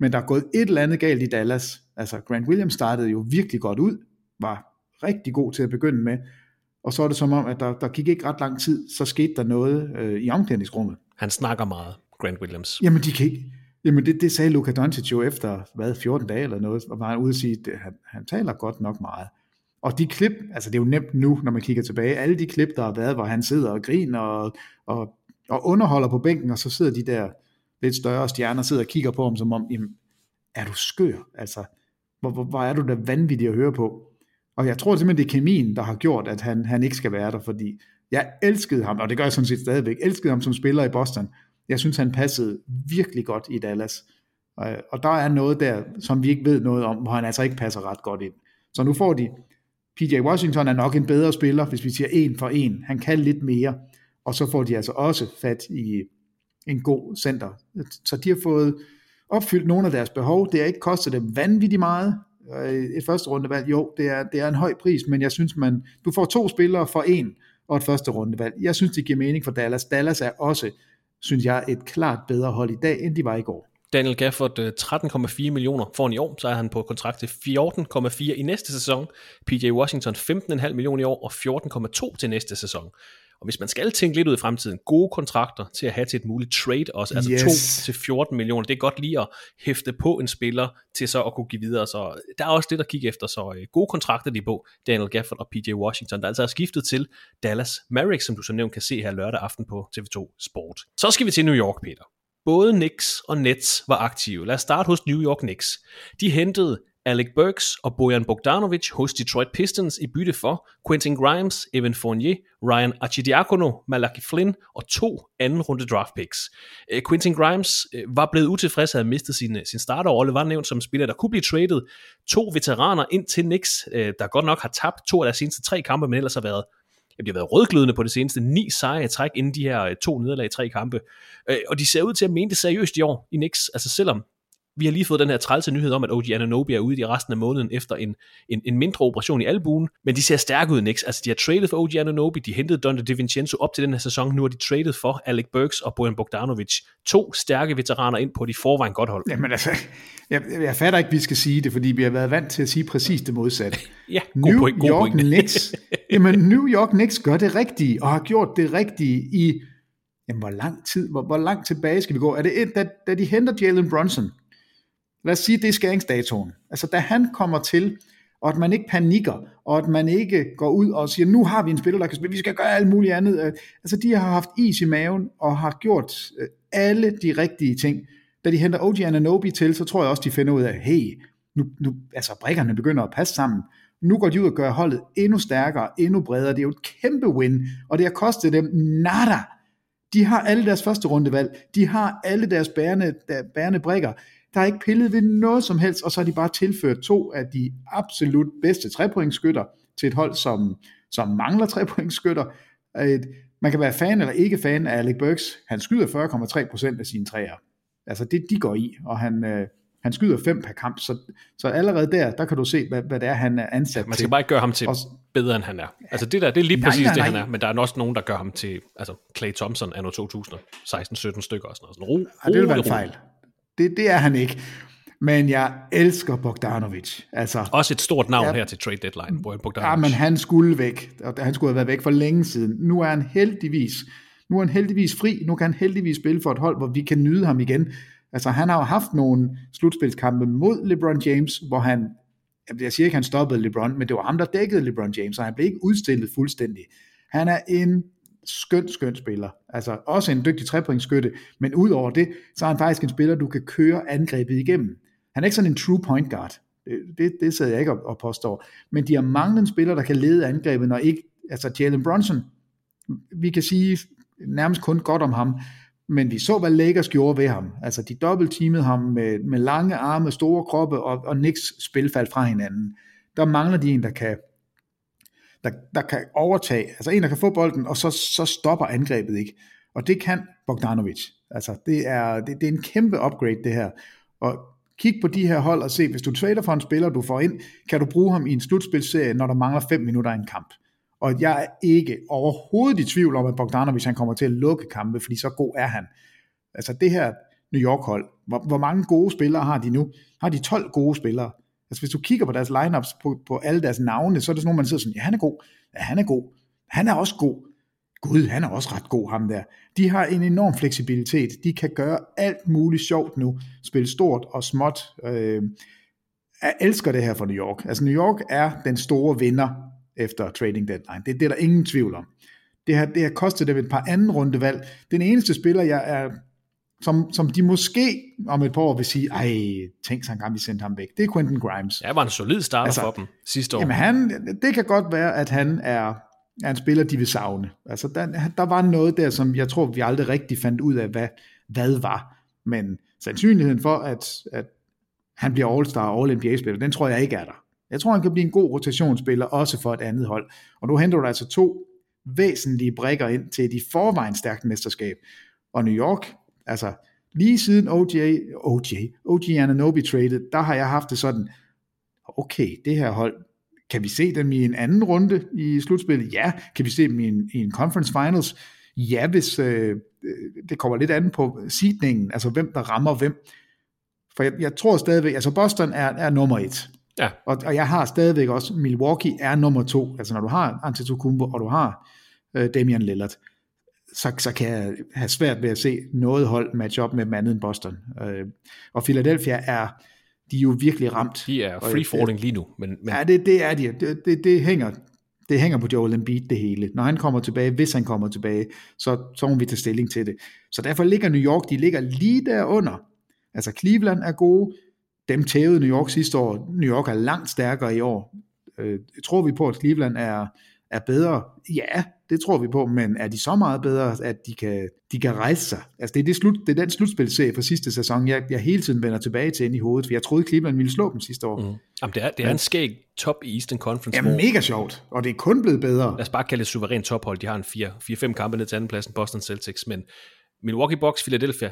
Men der er gået et eller andet galt i Dallas. Altså Grant Williams startede jo virkelig godt ud, var rigtig god til at begynde med, og så er det som om, at der, der gik ikke ret lang tid, så skete der noget øh, i omklædningsrummet. Han snakker meget, Grant Williams. Jamen, de kan ikke, jamen det, det sagde Luka Doncic jo efter, hvad, 14 dage eller noget, og var han ude at sige, at han, han taler godt nok meget. Og de klip, altså det er jo nemt nu, når man kigger tilbage, alle de klip, der har været, hvor han sidder og griner og, og, og underholder på bænken, og så sidder de der lidt større stjerner, sidder og kigger på ham, som om, jamen, er du skør? Altså, hvor, hvor, hvor er du da vanvittig at høre på? Og jeg tror simpelthen, det er kemien, der har gjort, at han, han ikke skal være der, fordi jeg elskede ham, og det gør jeg sådan set stadigvæk, elskede ham som spiller i Boston. Jeg synes, han passede virkelig godt i Dallas. Og, og der er noget der, som vi ikke ved noget om, hvor han altså ikke passer ret godt ind. Så nu får de, PJ Washington er nok en bedre spiller, hvis vi siger en for en. Han kan lidt mere. Og så får de altså også fat i en god center. Så de har fået opfyldt nogle af deres behov. Det har ikke kostet dem vanvittigt meget. Øh, et første rundevalg, jo, det er, det er en høj pris, men jeg synes, man, du får to spillere for en og et første rundevalg. Jeg synes, det giver mening for Dallas. Dallas er også, synes jeg, et klart bedre hold i dag, end de var i går. Daniel Gafford øh, 13,4 millioner får han i år, så er han på kontrakt til 14,4 i næste sæson. PJ Washington 15,5 millioner i år og 14,2 til næste sæson. Og hvis man skal tænke lidt ud i fremtiden, gode kontrakter til at have til et muligt trade også, altså Yes. 2 til 14 millioner, det er godt lige at hæfte på en spiller til så at kunne give videre. Så der er også det at kigge efter, så øh, gode kontrakter de på, Daniel Gafford og PJ Washington, der altså er skiftet til Dallas Mavericks, som du så nævnt kan se her lørdag aften på TV2 Sport. Så skal vi til New York, Peter. Både Knicks og Nets var aktive. Lad os starte hos New York Knicks. De hentede Alec Burks og Bojan Bogdanovic hos Detroit Pistons i bytte for Quentin Grimes, Evan Fournier, Ryan Archidiakono, Malachi Flynn og to anden runde draft picks. Øh, Quentin Grimes øh, var blevet utilfreds og havde mistet sin, øh, sin starterrolle, var nævnt som en spiller, der kunne blive traded. To veteraner ind til Knicks, der godt nok har tabt to af deres seneste tre kampe, men ellers har været ja, de har været rødglødende på det seneste. Ni sejre i træk inden de her to nederlag i tre kampe. Og de ser ud til at mene det seriøst i år i Knicks. Altså selvom vi har lige fået den her trælse nyhed om, at OG Ananobi er ude i resten af måneden efter en, en, en mindre operation i albuen, men de ser stærke ud, Knicks. Altså, de har traded for OG Ananobi, de hentede Donte DiVincenzo op til den her sæson, nu har de traded for Alec Burks og Bojan Bogdanovic. To stærke veteraner ind på de forvejen godt hold. Jamen altså, jeg, jeg fatter ikke, at vi skal sige det, fordi vi har været vant til at sige præcis det modsatte. Ja, god New point, god York point. Knicks, jamen New York Knicks gør det rigtige, og har gjort det rigtige i, jamen hvor lang tid, hvor, hvor langt tilbage skal vi gå? Er det et, da, da de henter Jalen Brunson, lad os sige, det er skæringsdatoen. Altså da han kommer til, og at man ikke panikker, og at man ikke går ud og siger, nu har vi en spiller, der kan spille, vi skal gøre alt muligt andet. Øh, altså de har haft is i maven, og har gjort øh, alle de rigtige ting. Da de henter OG Ananobi til, så tror jeg også, de finder ud af, hey, nu, nu altså brækkerne begynder at passe sammen. Nu går de ud og gør holdet endnu stærkere, endnu bredere. Det er jo et kæmpe win, og det har kostet dem nada. De har alle deres første rundevalg. De har alle deres bærende, der, bærende brækker. Der er ikke pillet ved noget som helst, og så har de bare tilført to af de absolut bedste trepointsskytter til et hold, som, som mangler trepointsskytter. Et, man kan være fan eller ikke fan af Alec Burks. Han skyder 40,3% af sine træer. Altså det, de går i, og han, øh, Han skyder fem per kamp, så, så allerede der, der kan du se, hvad, hvad det er, han er ansat Man skal til. bare ikke gøre ham til Og- bedre, end han er. Altså det der, det er lige Nej, præcis nej, det, han nej. er. Men der er også nogen, der gør ham til, altså Clay Thompson anno 2016-17 stykker og sådan noget. Sådan ro, Ej, det vil være en fejl. Det, det er han ikke. Men jeg elsker Bogdanovic. Altså, Også et stort navn Ja. her til trade deadline, Bogdanovic. Ja, men han skulle væk, han skulle have været væk for længe siden. Nu er han heldigvis, nu er han heldigvis fri, nu kan han heldigvis spille for et hold, hvor vi kan nyde ham igen. Altså, han har jo haft nogle slutspilskampe mod LeBron James, hvor han, jeg siger ikke, han stoppede LeBron, men det var ham, der dækkede LeBron James, og han blev ikke udstillet fuldstændig. Han er en skøn, skøn spiller. Altså, også en dygtig trepointskytte, men ud over det, så er han faktisk en spiller, du kan køre angrebet igennem. Han er ikke sådan en true point guard. Det, det, det sidder jeg ikke og, og påstår. Men de har manglet en spiller, der kan lede angrebet, når ikke, altså Jalen Brunson, vi kan sige nærmest kun godt om ham, men vi så, hvad Lakers gjorde ved ham. Altså, de dobbeltteamede ham med, med lange arme, store kroppe, og, og Knicks spil faldt fra hinanden. Der mangler de en, der kan, der, der kan overtage, altså en, der kan få bolden, og så, så stopper angrebet ikke. Og det kan Bogdanovic. Altså, det er, det, det er en kæmpe upgrade, det her. Og kig på de her hold og se, hvis du trader for en spiller, du får ind, kan du bruge ham i en slutspilserie, når der mangler 5 minutter i en kamp. Og jeg er ikke overhovedet i tvivl om, at Bogdanovic han kommer til at lukke kampe, fordi så god er han. Altså det her New York-hold, hvor, hvor mange gode spillere har de nu? Har de 12 gode spillere? Altså hvis du kigger på deres lineups på, på alle deres navne, så er det sådan nogle, man sidder sådan, ja han er god, ja han er god, han er også god. Gud, han er også ret god, ham der. De har en enorm fleksibilitet. De kan gøre alt muligt sjovt nu. Spille stort og småt. Øh, jeg elsker det her for New York. Altså New York er den store vinder efter trading deadline. Det, det er der ingen tvivl om. Det har, det har kostet dem et par anden rundevalg. Den eneste spiller, jeg er, som, som de måske om et par år vil sige, ej, tænk sig engang, vi sendte ham væk. Det er Quentin Grimes. Ja, var en solid starter Altså, for dem sidste år. Jamen han, det kan godt være, at han er, er en spiller, de vil savne. Altså der, der var noget der, som jeg tror, vi aldrig rigtig fandt ud af, hvad, hvad var. Men sandsynligheden for, at, at han bliver All-Star og All-NBA-spiller, den tror jeg ikke er der. Jeg tror, han kan blive en god rotationsspiller, også for et andet hold. Og nu henter du altså to væsentlige brækker ind til et i forvejen stærkt mesterskab. Og New York, altså lige siden OJ, OJ, OG Ananobi traded, der har jeg haft det sådan, okay, det her hold, kan vi se dem i en anden runde i slutspillet? Ja. Kan vi se dem i en, i en conference finals? Ja, hvis øh, det kommer lidt an på seedningen, altså hvem der rammer hvem. For jeg, jeg tror stadigvæk, altså Boston er, er nummer et. Ja. Og, og jeg har stadigvæk også, Milwaukee er nummer to. Altså når du har Antetokounmpo, og du har øh, Damian Lillard, så, så kan jeg have svært ved at se noget hold match op med dem andet end Boston. Øh, og Philadelphia er, de er jo virkelig ramt. De er Og free jeg- falling lige nu. Men, men Ja, det, det er de. Det, det, det, hænger, det hænger på Joel Embiid det hele. Når han kommer tilbage, hvis han kommer tilbage, så, så må vi tage stilling til det. Så derfor ligger New York, de ligger lige derunder. Altså Cleveland er gode. Dem tævede New York sidste år. New York er langt stærkere i år. Øh, tror vi på, at Cleveland er, er bedre? Ja, det tror vi på, men er de så meget bedre, at de kan, de kan rejse sig? Altså det er, det slut, det er den slutspilserie fra sidste sæson, jeg, jeg hele tiden vender tilbage til ind i hovedet, for jeg troede, Cleveland ville slå dem sidste år. Mm. jamen, det er, det er en skæg top i Eastern Conference. Ja, hvor- mega sjovt, og det er kun blevet bedre. lad os bare kalde det suverænt tophold. De har en 4-5 kampe ned til andenpladsen, Boston Celtics, men Milwaukee Bucks, Philadelphia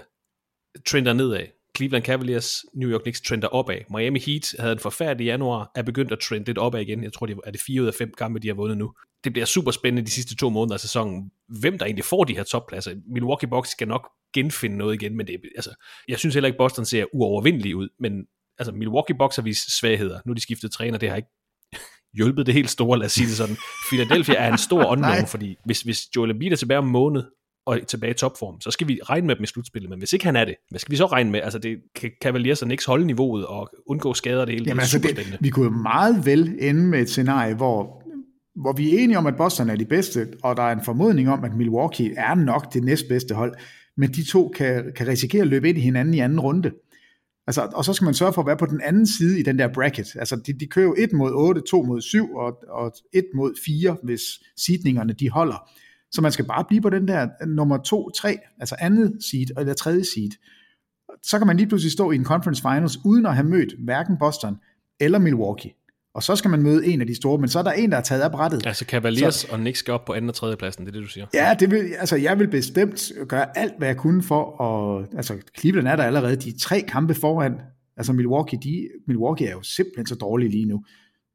trender nedad. Cleveland Cavaliers, New York Knicks trender opad. Miami Heat havde en forfærdelig januar, er begyndt at trende lidt opad igen. Jeg tror, det er det 4 ud af 5 kampe, de har vundet nu. Det bliver super spændende de sidste to måneder af sæsonen, hvem der egentlig får de her toppladser. Milwaukee Bucks skal nok genfinde noget igen, men det altså, jeg synes heller ikke, Boston ser uovervindelig ud, men altså, Milwaukee Bucks har vist svagheder. Nu er de skiftet træner, det har ikke hjulpet det helt store, lad os sige det sådan. Philadelphia er en stor unknown, fordi hvis, hvis Joel Embiid er tilbage om måned, og tilbage i topform, så skal vi regne med dem i slutspillet, men hvis ikke han er det, hvad skal vi så regne med? Altså det kan Cavaliers og Knicks holde niveauet og undgå skader det hele, Jamen, det er altså, det, vi kunne jo meget vel ende med et scenarie, hvor, hvor vi er enige om, at Boston er de bedste, og der er en formodning om, at Milwaukee er nok det næstbedste hold, men de to kan, kan risikere at løbe ind i hinanden i anden runde. Altså, og så skal man sørge for at være på den anden side i den der bracket. Altså, de, de kører jo 1 mod 8, 2 mod 7 og, og 1 mod 4, hvis seedningerne de holder. Så man skal bare blive på den der nummer 2, 3, altså andet seed eller tredje seed. Så kan man lige pludselig stå i en conference finals, uden at have mødt hverken Boston eller Milwaukee. Og så skal man møde en af de store, men så er der en, der er taget af brættet. Altså Cavaliers så, og Knicks skal op på anden og tredje pladsen, det er det, du siger? Ja, det vil, altså jeg vil bestemt gøre alt, hvad jeg kunne for, at, altså Cleveland er der allerede, de tre kampe foran Altså Milwaukee, de, Milwaukee er jo simpelthen så dårlige lige nu.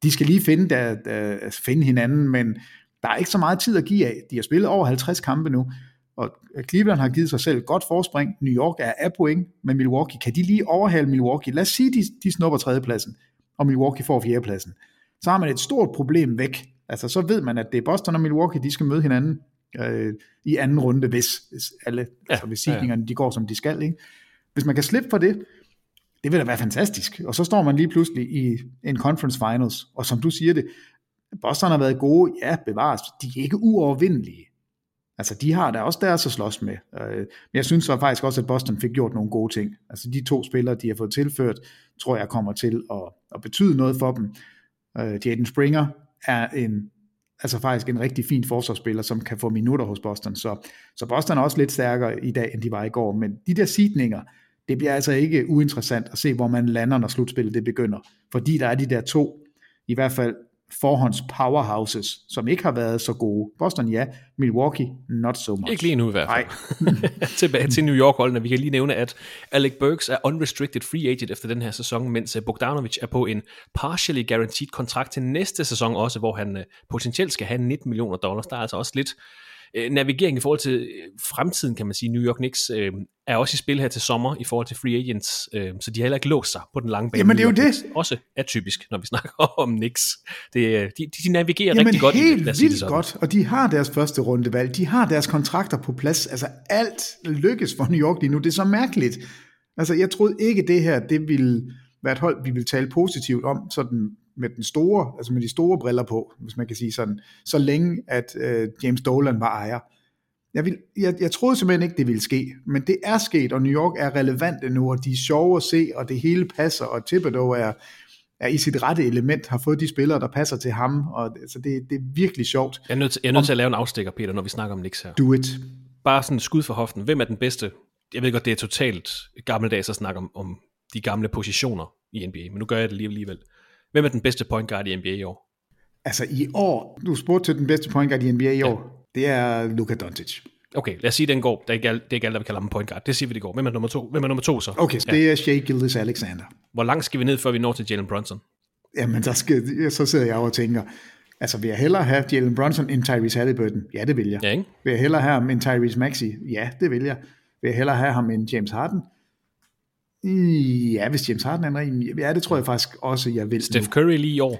De skal lige finde, der, der, finde hinanden, men der er ikke så meget tid at give af. De har spillet over 50 kampe nu, og Cleveland har givet sig selv et godt forspring. New York er af point med Milwaukee. Kan de lige overhale Milwaukee? Lad os sige, de, de snupper tredjepladsen, og Milwaukee får fjerdepladsen. Så har man et stort problem væk. Altså, så ved man, at det er Boston og Milwaukee, de skal møde hinanden øh, i anden runde, hvis, hvis alle, ja, altså hvis ja. de går, som de skal. Ikke? Hvis man kan slippe for det, det vil da være fantastisk. Og så står man lige pludselig i en conference finals, og som du siger det, Boston har været gode, ja, bevares, de er ikke uovervindelige. Altså, de har der også deres at slås med. Øh, men jeg synes så faktisk også, at Boston fik gjort nogle gode ting. Altså, de to spillere, de har fået tilført, tror jeg kommer til at, at betyde noget for dem. Øh, Jaden Springer er en, altså faktisk en rigtig fin forsvarsspiller, som kan få minutter hos Boston. Så, så Boston er også lidt stærkere i dag, end de var i går. Men de der sidninger, det bliver altså ikke uinteressant at se, hvor man lander, når slutspillet det begynder. Fordi der er de der to, i hvert fald forhånds powerhouses, som ikke har været så gode. Boston ja, Milwaukee not so much. Ikke lige nu i hvert fald. Tilbage til New York-holdene. Vi kan lige nævne, at Alec Burks er unrestricted free agent efter den her sæson, mens Bogdanovic er på en partially guaranteed kontrakt til næste sæson også, hvor han øh, potentielt skal have 19 millioner dollars. Der er altså også lidt øh, navigering i forhold til øh, fremtiden, kan man sige. New York Knicks øh, er også i spil her til sommer i forhold til free agents, øh, så de har heller ikke låst sig på den lange bane. Jamen det er jo det. Knicks også atypisk, når vi snakker om Knicks. Det, øh, de, de navigerer Jamen rigtig godt helt i det. vildt godt, og de har deres første rundevalg, de har deres kontrakter på plads, altså alt lykkes for New York lige nu, det er så mærkeligt. Altså jeg troede ikke det her, det ville være et hold, vi ville tale positivt om, sådan med den store, altså med de store briller på, hvis man kan sige sådan, så længe at øh, James Dolan var ejer. Jeg, vil, jeg, jeg troede simpelthen ikke, det ville ske, men det er sket, og New York er relevant nu, og de er sjove at se, og det hele passer, og Thibodeau er, er i sit rette element, har fået de spillere, der passer til ham, og altså det, det er virkelig sjovt. Jeg er nødt til, jeg er nødt til at lave en afstikker, Peter, når vi snakker om Knicks her. Do it. Bare sådan skud for hoften. Hvem er den bedste? Jeg ved godt, det er totalt gammeldags at snakke om, om de gamle positioner i NBA, men nu gør jeg det lige alligevel. Hvem er den bedste point guard i NBA i år? Altså i år, du spurgte til den bedste point guard i NBA i år, ja. det er Luka Doncic. Okay, lad os sige, den går. Det er ikke alt, det er ikke alt, der vi kalder ham point guard. Det siger vi, det går. Hvem er nummer to, Hvem er nummer to så? Okay, så ja. det er Shea Gildes Alexander. Hvor langt skal vi ned, før vi når til Jalen Brunson? Jamen, der skal, så sidder jeg og tænker, altså vil jeg hellere have Jalen Brunson end Tyrese Halliburton? Ja, det vil jeg. Ja, ikke? Vil jeg hellere have ham end Tyrese Maxey? Ja, det vil jeg. Vil jeg hellere have ham end James Harden? Ja, hvis James Harden er en Ja, det tror jeg faktisk også, jeg vil. Steph Curry lige i år.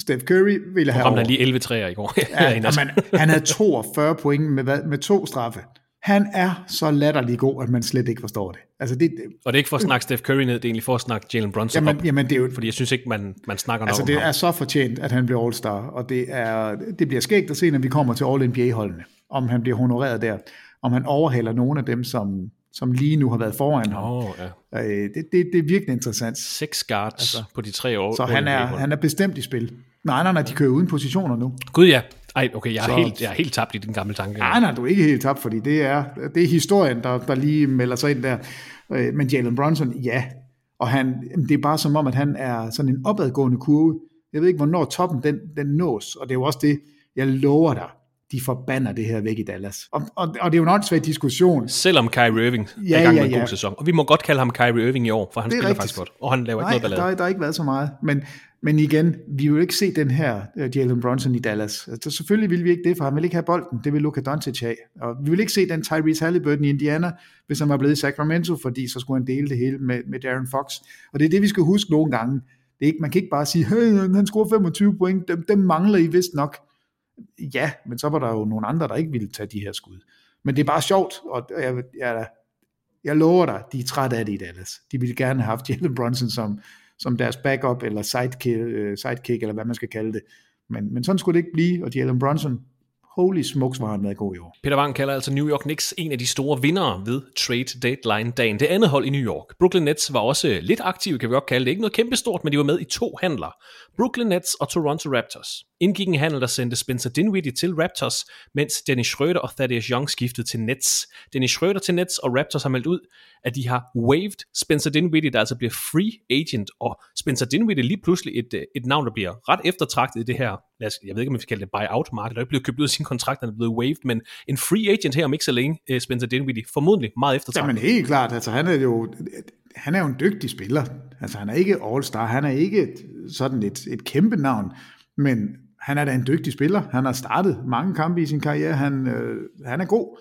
Steph Curry ville have ramte han lige 11 træer i går. ja, jamen, han havde 42 point med, med to straffe. Han er så latterlig god, at man slet ikke forstår det. Altså det, det og det er ikke for at snakke Steph Curry ned, det er egentlig for at snakke Jalen Brunson jamen, op. Jamen, det er jo, fordi jeg synes ikke, man, man snakker altså nok det om er så fortjent, at han bliver All-Star, og det, er, det bliver skægt at se, når vi kommer til All-NBA-holdene, om han bliver honoreret der, om han overhaler nogle af dem, som, som lige nu har været foran ham. Oh, ja. øh, det, det, det er virkelig interessant. Seks guards altså, på de tre år. Så han er, han er bestemt i spil. Nej, nej, nej, de kører uden positioner nu. Gud ja. Ej, okay, jeg er, så, helt, jeg er helt tabt i den gamle tanke. Nej, nej, du er ikke helt tabt, fordi det er, det er historien, der, der lige melder sig ind der. Øh, men Jalen Brunson, ja. Og han, det er bare som om, at han er sådan en opadgående kurve. Jeg ved ikke, hvornår toppen den, den nås, og det er jo også det, jeg lover dig, de forbander det her væk i Dallas. Og, og, og det er jo en åndssvag diskussion. Selvom Kyrie Irving ja, er i gang med ja, ja. en god sæson. Og vi må godt kalde ham Kyrie Irving i år, for han spiller rigtigt. faktisk godt. Og han laver Nej, ikke noget ballade. Der, der har ikke været så meget. Men, men igen, vi vil ikke se den her uh, Jalen Brunson i Dallas. Altså, selvfølgelig vil vi ikke det, for han vil ikke have bolden. Det vil Luka Doncic have. Og vi vil ikke se den Tyrese Halliburton i Indiana, hvis han var blevet i Sacramento, fordi så skulle han dele det hele med, med Darren Fox. Og det er det, vi skal huske nogle gange. Det er ikke, man kan ikke bare sige, hey, han scorer 25 point, dem, dem mangler I vist nok. Ja, men så var der jo nogle andre, der ikke ville tage de her skud. Men det er bare sjovt, og jeg, jeg, jeg lover dig, de er trætte af det i Dallas. De ville gerne have haft Jalen Brunson som, som deres backup, eller sidekick, øh, sidekick, eller hvad man skal kalde det. Men, men sådan skulle det ikke blive, og Jalen Brunson, holy smokes, var han været god i år. Peter Wang kalder altså New York Knicks en af de store vindere ved trade deadline dagen. Det andet hold i New York. Brooklyn Nets var også lidt aktive, kan vi godt kalde det. Ikke noget kæmpestort, men de var med i to handler. Brooklyn Nets og Toronto Raptors. Indgik en handel, der sendte Spencer Dinwiddie til Raptors, mens Dennis Schröder og Thaddeus Young skiftede til Nets. Dennis Schröder til Nets og Raptors har meldt ud, at de har waived Spencer Dinwiddie, der altså bliver free agent, og Spencer Dinwiddie lige pludselig et, øh, et navn, der bliver ret eftertragtet i det her, jeg ved ikke, om vi skal kalde det buyout-marked, der er ikke blevet købt ud af sin kontrakt, han er blevet waived, men en free agent her om ikke så længe, øh, Spencer Dinwiddie, formodentlig meget eftertragtet. Jamen helt klart, altså han er jo, han er jo en dygtig spiller. Altså, han er ikke all-star, han er ikke sådan et, et kæmpe navn, men han er da en dygtig spiller. Han har startet mange kampe i sin karriere. Han, øh, han er god.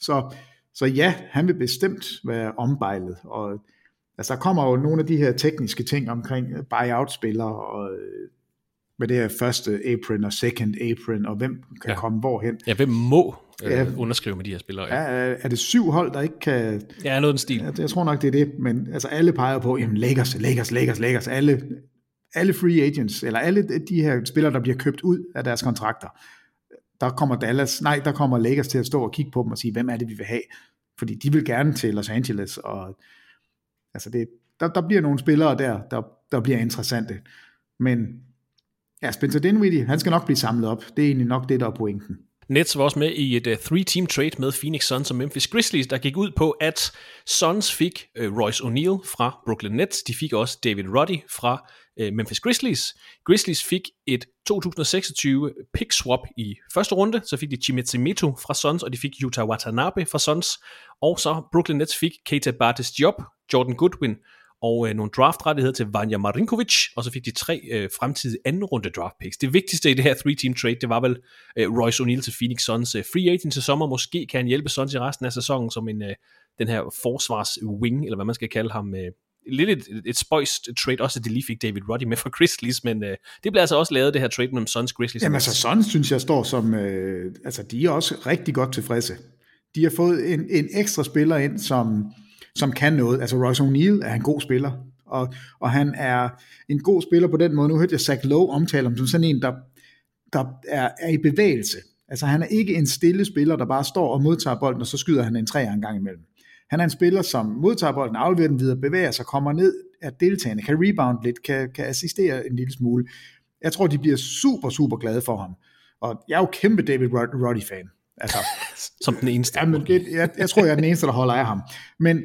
Så, så ja, han vil bestemt være ombejlet. Og altså, der kommer jo nogle af de her tekniske ting omkring buyout-spillere, og øh, med det her første apron og second apron, og hvem kan ja. komme hvorhen. Ja, hvem må øh, ja. underskrive med de her spillere? Ja. Er, er det syv hold, der ikke kan... Ja, noget den stil. Ja, jeg tror nok, det er det, men altså alle peger på, jamen Lakers, Lakers, Lakers, Lakers, alle, alle free agents, eller alle de her spillere, der bliver købt ud af deres kontrakter, der kommer Dallas, nej, der kommer Lakers til at stå og kigge på dem og sige, hvem er det, vi vil have? Fordi de vil gerne til Los Angeles, og altså det, der, der bliver nogle spillere der, der, der bliver interessante. Men ja, Spencer Dinwiddie, han skal nok blive samlet op. Det er egentlig nok det, der er pointen. Nets var også med i et uh, three-team trade med Phoenix Suns og Memphis Grizzlies, der gik ud på, at Suns fik uh, Royce O'Neal fra Brooklyn Nets. De fik også David Roddy fra øh, Memphis Grizzlies. Grizzlies fik et 2026 pick swap i første runde, så fik de Chimezie Meto fra Suns, og de fik Yuta Watanabe fra Suns. Og så Brooklyn Nets fik Keita Bartes Job, Jordan Goodwin og øh, nogle draftrettigheder til Vanja Marinkovic, og så fik de tre øh, fremtidige anden runde draft picks. Det vigtigste i det her three-team trade, det var vel øh, Royce O'Neal til Phoenix Suns. Øh, free agent til sommer, måske kan han hjælpe Suns i resten af sæsonen som en, øh, den her forsvars-wing, eller hvad man skal kalde ham, øh, lidt et, et spøjst trade, også at de lige fik David Roddy med fra Grizzlies, men øh, det bliver altså også lavet, det her trade mellem Suns Grizzlies. Jamen altså Suns synes jeg står som, øh, altså de er også rigtig godt tilfredse. De har fået en, en ekstra spiller ind, som som kan noget. Altså Royce O'Neal er en god spiller, og, og han er en god spiller på den måde. Nu hørte jeg Zach Lowe omtale om som sådan en, der, der er, er i bevægelse. Altså han er ikke en stille spiller, der bare står og modtager bolden, og så skyder han en træer en gang imellem. Han er en spiller, som modtager bolden, afleverer den videre, bevæger sig, kommer ned, er deltagende, kan rebound lidt, kan, kan assistere en lille smule. Jeg tror, de bliver super, super glade for ham. Og jeg er jo kæmpe David Roddy-fan. Altså, Som den eneste. Jamen, det, jeg, jeg tror, jeg er den eneste, der holder af ham. Men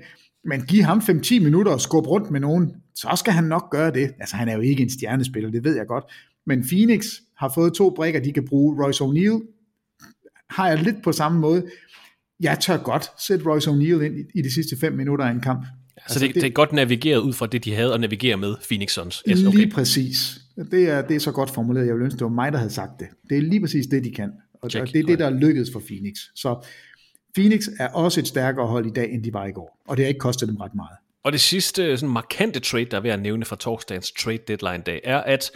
men giv ham 5-10 minutter og skubbe rundt med nogen, så skal han nok gøre det. Altså han er jo ikke en stjernespiller, det ved jeg godt. Men Phoenix har fået to brækker, de kan bruge. Royce O'Neal har jeg lidt på samme måde. Jeg tør godt sætte Royce O'Neal ind i, i de sidste 5 minutter af en kamp. Så altså, det, det, det er godt navigeret ud fra det, de havde at navigere med Phoenix Suns. Yes, okay. Lige præcis. Det er, det er så godt formuleret. Jeg vil ønske, det var mig, der havde sagt det. Det er lige præcis det, de kan. Og, Check. og det er det, der er lykkedes for Phoenix. Så Phoenix er også et stærkere hold i dag, end de var i går, og det har ikke kostet dem ret meget. Og det sidste sådan markante trade, der er ved at nævne fra torsdagens trade deadline dag, er at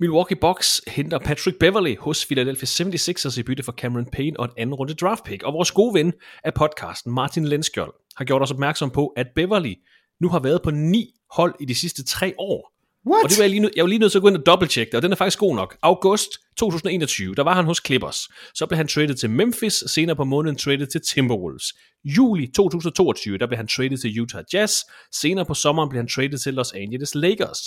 Milwaukee Bucks henter Patrick Beverly hos Philadelphia 76ers i bytte for Cameron Payne og et anden runde draft pick. Og vores gode ven af podcasten, Martin Lenskjold, har gjort os opmærksom på, at Beverly nu har været på ni hold i de sidste tre år. What? Og det var jeg, lige, jeg var lige nødt til at gå ind og dobbelttjekke det, og den er faktisk god nok. August 2021, der var han hos Clippers. Så blev han traded til Memphis, senere på måneden traded til Timberwolves. Juli 2022, der blev han traded til Utah Jazz. Senere på sommeren blev han traded til Los Angeles Lakers.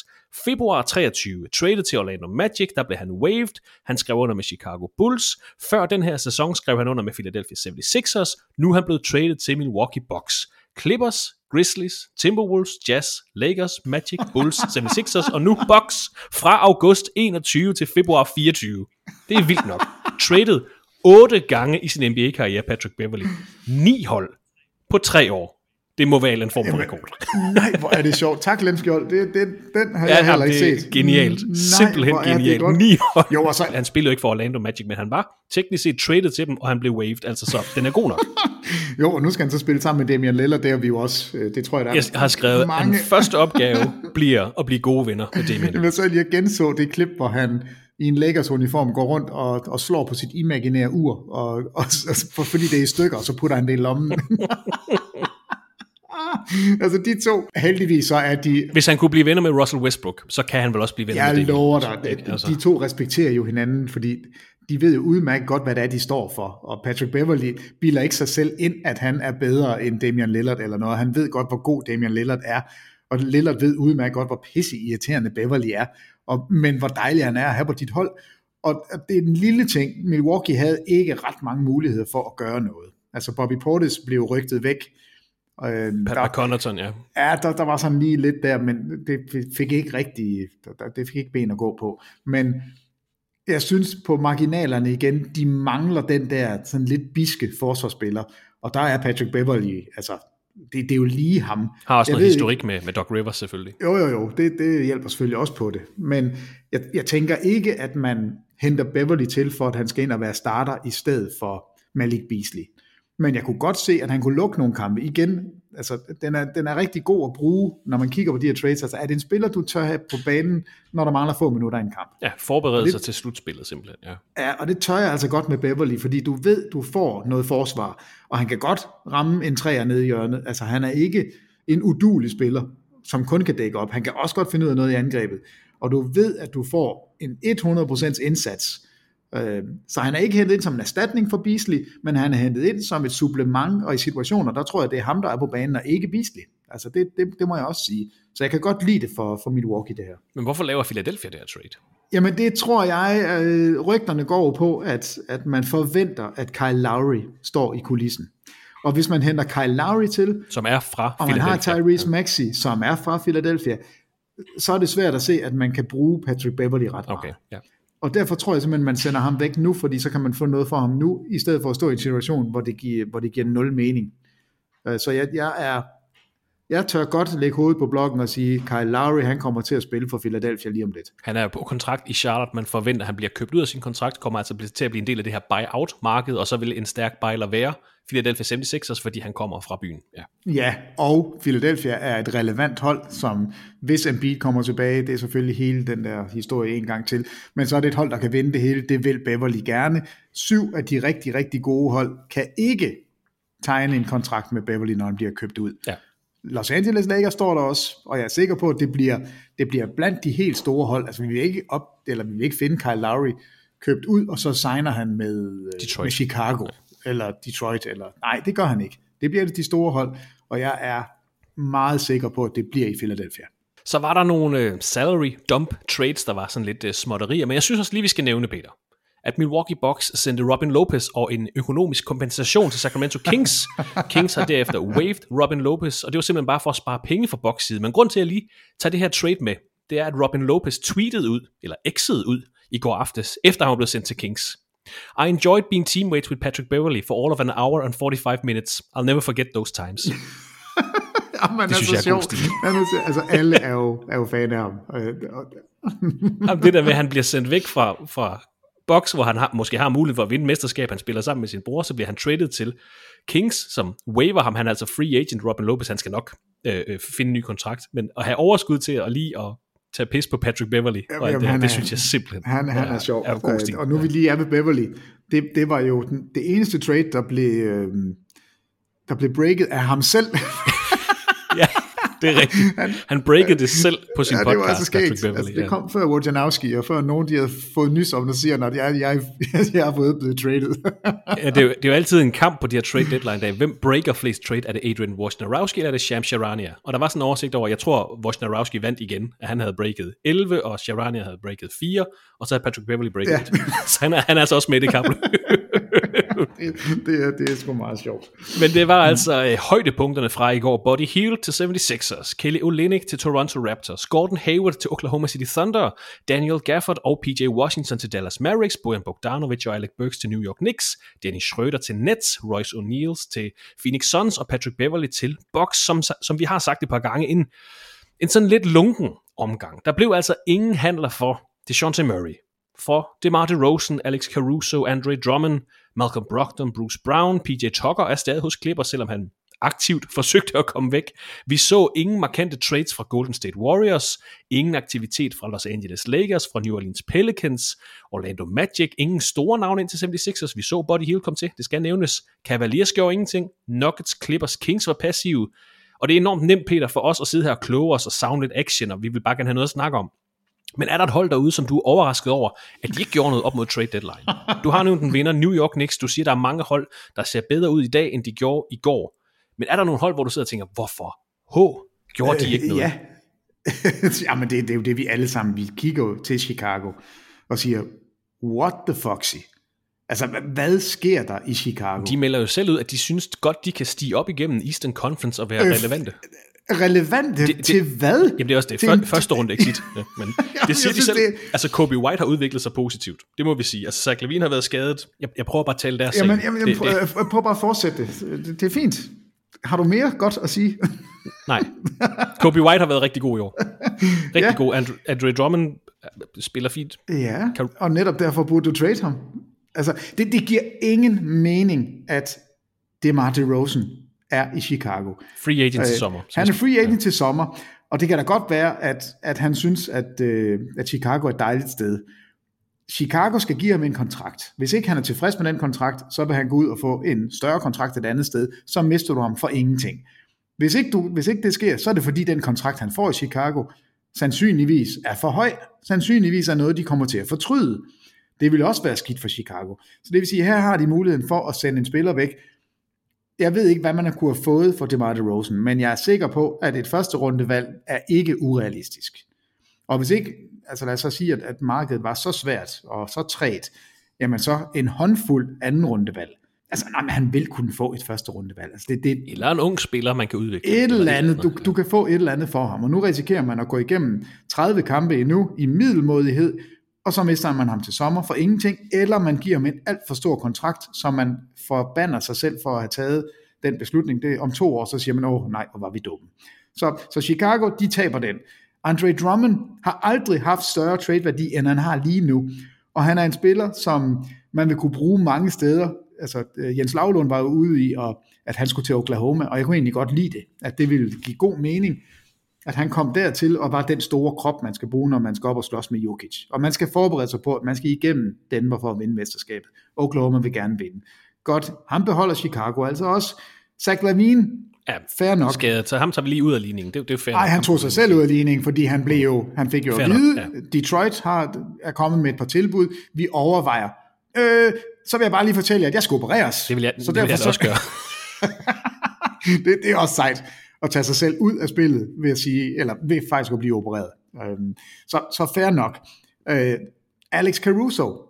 Februar 23, traded til Orlando Magic, der blev han waived. Han skrev under med Chicago Bulls. Før den her sæson skrev han under med Philadelphia 76ers. Nu er han blevet traded til Milwaukee Bucks. Clippers, Grizzlies, Timberwolves, Jazz, Lakers, Magic, Bulls, 76ers og nu Bucks fra august 21 til februar 24. Det er vildt nok. Traded otte gange i sin NBA-karriere, Patrick Beverly. Ni hold på tre år. Det må være en form for rekord. Nej, hvor er det sjovt. Tak, Lenskjold. Det, det, den har ja, jeg heller ikke det set. genialt. Nej, Simpelthen genialt. Ni hold. Jo, og så... Han spillede jo ikke for Orlando Magic, men han var teknisk set traded til dem, og han blev waived. Altså så, den er god nok. jo, og nu skal han så spille sammen med Damian Lillard. Det er vi jo også, øh, det tror jeg, der Jeg har skrevet, mange... at den første opgave bliver at blive gode venner med Damian. Men så lige genså det klip, hvor han i en Lakers uniform går rundt og, og slår på sit imaginære ur, og, og, og, fordi det er i stykker, og så putter han det i lommen. altså de to, heldigvis så er de... Hvis han kunne blive venner med Russell Westbrook, så kan han vel også blive venner jeg med Jeg lover dig, at altså. de to respekterer jo hinanden, fordi de ved jo udmærket godt, hvad det er, de står for. Og Patrick Beverly bilder ikke sig selv ind, at han er bedre end Damian Lillard eller noget. Han ved godt, hvor god Damian Lillard er. Og Lillard ved udmærket godt, hvor pisse irriterende Beverly er. Og, men hvor dejlig han er at have på dit hold. Og det er den lille ting. Milwaukee havde ikke ret mange muligheder for at gøre noget. Altså Bobby Portis blev rygtet væk Øh, Pat der, Connaughton, ja. Ja, der, der var sådan lige lidt der, men det fik ikke rigtig, det fik ikke ben at gå på. Men jeg synes på marginalerne igen, de mangler den der sådan lidt biske forsvarsspiller, og der er Patrick Beverly, altså det, det er jo lige ham. Har også Jeg noget ved historik med, med Doc Rivers selvfølgelig. Jo, jo, jo, det, det hjælper selvfølgelig også på det. Men jeg, jeg tænker ikke, at man henter Beverly til, for at han skal ind og være starter i stedet for Malik Beasley. Men jeg kunne godt se, at han kunne lukke nogle kampe. Igen, altså, den er, den er rigtig god at bruge, når man kigger på de her trades. Altså, er det en spiller, du tør have på banen, når der mangler få minutter i en kamp? Ja, forberede sig til slutspillet simpelthen. Ja. Ja, og det tør jeg altså godt med Beverly, fordi du ved, du får noget forsvar, og han kan godt ramme en træer nede i hjørnet. Altså, han er ikke en udulig spiller, som kun kan dække op. Han kan også godt finde ud af noget i angrebet. Og du ved, at du får en 100% indsats. Øh, Så han er ikke hentet ind som en erstatning for Beasley, men han er hentet ind som et supplement, og i situationer, der tror jeg, det er ham, der er på banen, og ikke Beasley. Altså, det, det, det må jeg også sige. Så jeg kan godt lide det for, for Milwaukee, det her. Men hvorfor laver Philadelphia det her trade? Jamen det tror jeg, øh, rygterne går på, at, at man forventer, at Kyle Lowry står i kulissen. Og hvis man henter Kyle Lowry til, Som er fra og man har. Tyrese Maxey, som er fra Philadelphia, så er det svært at se, at man kan bruge Patrick Beverly ret meget. Okay, ja. Og derfor tror jeg simpelthen, at man sender ham væk nu, fordi så kan man få noget for ham nu, i stedet for at stå i en situation, hvor det giver, hvor det giver nul mening. Øh, så jeg, jeg er, jeg tør godt lægge hovedet på blokken og sige, Kyle Lowry, han kommer til at spille for Philadelphia lige om lidt. Han er på kontrakt i Charlotte. Man forventer, at han bliver købt ud af sin kontrakt, kommer altså til at blive en del af det her buyout-marked, og så vil en stærk bejler være Philadelphia 76ers, fordi han kommer fra byen. Ja. Ja, og Philadelphia er et relevant hold, som hvis Embiid kommer tilbage, det er selvfølgelig hele den der historie en gang til, men så er det et hold, der kan vinde det hele, det vil Beverly gerne. Syv af de rigtig, rigtig gode hold kan ikke tegne en kontrakt med Beverly, når han bliver købt ud. Ja. Los Angeles Lakers står der også, og jeg er sikker på, at det bliver, det bliver blandt de helt store hold. Altså vi vil ikke, op, eller vi vil ikke finde Kyle Lowry købt ud, og så signer han med, øh, Detroit. med Chicago, eller Detroit, eller nej, det gør han ikke. Det bliver det de store hold, og jeg er meget sikker på, at det bliver i Philadelphia. Så var der nogle øh, salary dump trades, der var sådan lidt øh, småtterier, men jeg synes også lige, vi skal nævne, Peter, at Milwaukee Bucks sendte Robin Lopez og en økonomisk kompensation til Sacramento Kings. Kings har derefter waived Robin Lopez, og det var simpelthen bare for at spare penge fra Bucks side. Men grund til, at jeg lige tager det her trade med, det er, at Robin Lopez tweetede ud, eller exede ud, i går aftes, efter han var blevet sendt til Kings. I enjoyed being teammates with Patrick Beverly for all of an hour and 45 minutes. I'll never forget those times. Jamen, Det synes jeg er god stil. Altså, alle er jo, er jo fan af ham. Jamen, det der med, at han bliver sendt væk fra, fra box, hvor han har, måske har mulighed for at vinde mesterskab, han spiller sammen med sin bror, så bliver han traded til Kings, som waiver ham, han er altså free agent, Robin Lopez, han skal nok øh, øh, finde en ny kontrakt, men at have overskud til at lige at tage pis på Patrick Beverly, Jamen, og alt det, han det er- synes jeg simpelthen Han, han er sjov. er god stil. og nu vi lige er ved Beverly. Det, det var jo den, det eneste trade, der blev, øh, der blev breaket af ham selv. Det er rigtigt. Han breakede det selv på sin ja, det podcast, var altså skægt. Altså, det kom før Wojnarowski, og før nogen de havde fået nys om, der siger, at jeg, jeg, jeg er fået blevet traded. Ja, det, er jo, det er jo altid en kamp på de her trade deadline dage. Hvem breaker flest trade? Er det Adrian Wojnarowski, eller er det Sham Charania? Og der var sådan en oversigt over, jeg tror Wojnarowski vandt igen, at han havde breaket 11, og Charania havde breaket 4, og så havde Patrick Beverly breaket ja. Så han er, han er altså også med i det kamp. det, det, er, det er sgu meget sjovt. Men det var altså øh, højdepunkterne fra i går. Buddy Hield til 76ers, Kelly Olynyk til Toronto Raptors, Gordon Hayward til Oklahoma City Thunder, Daniel Gafford og PJ Washington til Dallas Mavericks, Bojan Bogdanovic og Alec Burks til New York Knicks, Dennis Schröder til Nets, Royce O'Neal til Phoenix Suns og Patrick Beverly til Bucks, som, som vi har sagt et par gange, en, en sådan lidt lunken omgang. Der blev altså ingen handler for DeJounte Murray, for DeMar DeRozan, Alex Caruso, Andre Drummond, Malcolm Brogdon, Bruce Brown, PJ Tucker er stadig hos Clippers, selvom han aktivt forsøgte at komme væk. Vi så ingen markante trades fra Golden State Warriors, ingen aktivitet fra Los Angeles Lakers, fra New Orleans Pelicans, Orlando Magic, ingen store navne ind til 76ers. Vi så Buddy Hill komme til, det skal nævnes. Cavaliers gjorde ingenting. Nuggets, Clippers, Kings var passive. Og det er enormt nemt, Peter, for os at sidde her og kloge os og savne lidt action, og vi vil bare gerne have noget at snakke om. Men er der et hold derude, som du er overrasket over, at de ikke gjorde noget op mod trade deadline? Du har nævnt en vinder, New York Knicks. Du siger, der er mange hold, der ser bedre ud i dag, end de gjorde i går. Men er der nogle hold, hvor du sidder og tænker, hvorfor? H, gjorde de ikke noget? Ja. Jamen, det, det er jo det, vi alle sammen, vi kigger jo til Chicago og siger, what the foxy? Altså, hvad, hvad sker der i Chicago? De melder jo selv ud, at de synes godt, de kan stige op igennem Eastern Conference og være Øh, relevante. Relevante Det- det- til hvad? Jamen det er også det. Før, første runde exit. Ja, men det siger de selv. det- Altså Kobe White har udviklet sig positivt. Det må vi sige. Altså Zach Levine har været skadet. Jeg, jeg prøver bare at tale deres Jamen, sag. jamen, det, jamen det, prøv, prøv bare at fortsætte det. det. Det er fint. Har du mere godt at sige? Nej. Kobe White har været rigtig god i år. Rigtig Ja. god. Andre, Andre Drummond øh, spiller fint. Ja, Kan du- og netop derfor burde du trade ham. Altså, det, det giver ingen mening, at DeMar DeRozan er i Chicago. Free agent til Øh, sommer. Han er free agent ja. til sommer, og det kan da godt være, at, at han synes, at, øh, at Chicago er et dejligt sted. Chicago skal give ham en kontrakt. Hvis ikke han er tilfreds med den kontrakt, så vil han gå ud og få en større kontrakt et andet sted, så mister du ham for ingenting. Hvis ikke, du, hvis ikke det sker, så er det fordi den kontrakt, han får i Chicago, sandsynligvis er for høj. Sandsynligvis er noget, de kommer til at fortryde. Det vil også være skidt for Chicago. Så det vil sige, her har de muligheden for at sende en spiller væk. Jeg ved ikke, hvad man har kunne have fået for DeMar DeRozan, men jeg er sikker på, at et første rundevalg er ikke urealistisk. Og hvis ikke, altså lad os så sige, at, at markedet var så svært og så træt, jamen så en håndfuld anden rundevalg. Altså, nej, men han vil kunne få et første rundevalg. Altså, det, det, Eller en ung spiller, man kan udvikle. et eller andet, du, du kan få et eller andet for ham, og nu risikerer man at gå igennem 30 kampe endnu i middelmodighed, og så mister man ham til sommer for ingenting, eller man giver ham en alt for stor kontrakt, så man forbander sig selv for at have taget den beslutning. Det, om to år, så siger man, åh nej, hvor var vi dumme. Så, så Chicago, de taber den. Andre Drummond har aldrig haft større trade-værdi, end han har lige nu. Og han er en spiller, som man vil kunne bruge mange steder. Altså, øh, Jens Lavlund var jo ude i, at, at han skulle til Oklahoma, og jeg kunne egentlig godt lide det, at det ville give god mening, at han kom dertil og var den store krop, man skal bruge, når man skal op og slås med Jokic. Og man skal forberede sig på, at man skal igennem Denver for at vinde mesterskabet. Oklahoma vil gerne vinde. Godt, han beholder Chicago altså også. Zach Lavine, Ja, fair nok. skadet, så ham tager vi lige ud af ligningen. Det, det er fair. Nej, nok. han tog sig selv ud af ligningen, fordi han blev jo, han fik jo Fair at nok, vide, ja. Detroit har, er kommet med et par tilbud, vi overvejer. Øh, så vil jeg bare lige fortælle jer, at jeg skal opereres. Det vil jeg, så det vil jeg også gøre. det, det er også sejt at tage sig selv ud af spillet ved at sige, eller ved faktisk at blive opereret. Øhm, så, så fair nok. Øh, Alex Caruso,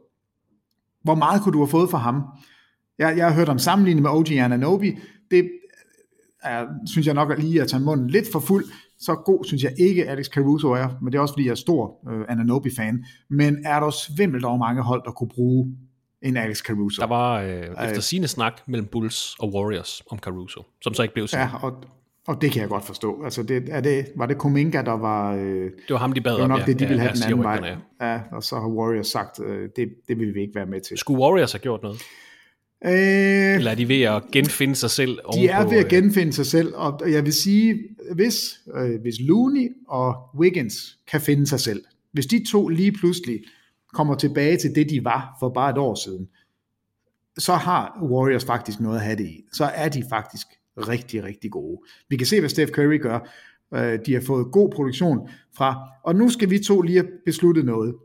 hvor meget kunne du have fået for ham? Jeg, jeg har hørt om sammenlignet med OG Ananobi. Det er, synes jeg nok at lige at tage munden lidt for fuld. Så god synes jeg ikke, Alex Caruso er, men det er også fordi, jeg er stor øh, Ananobi-fan. Men er der svimmelt over mange hold, der kunne bruge en Alex Caruso? Der var øh, efter sine snak mellem Bulls og Warriors om Caruso, som så ikke blev sådan. Ja, og, og det kan jeg godt forstå. Altså, det, er det, var det Kuminga, der var... Øh, Det var ham, de bad det var om. nok ja. det, de ja, ville have ja, den siger anden vej. ja. Ja, og så har Warriors sagt, øh, det, det vil vi ikke være med til. Skulle Warriors have gjort noget? Øh, Eller er de ved at genfinde sig selv de er ved at øh, genfinde sig selv, og jeg vil sige, hvis, øh, hvis Looney og Wiggins kan finde sig selv, hvis de to lige pludselig kommer tilbage til det, de var for bare et år siden, så har Warriors faktisk noget at have det i. Så er de faktisk rigtig, rigtig gode. Vi kan se, hvad Steph Curry gør. Øh, De har fået god produktion fra, og nu skal vi to lige have besluttet noget.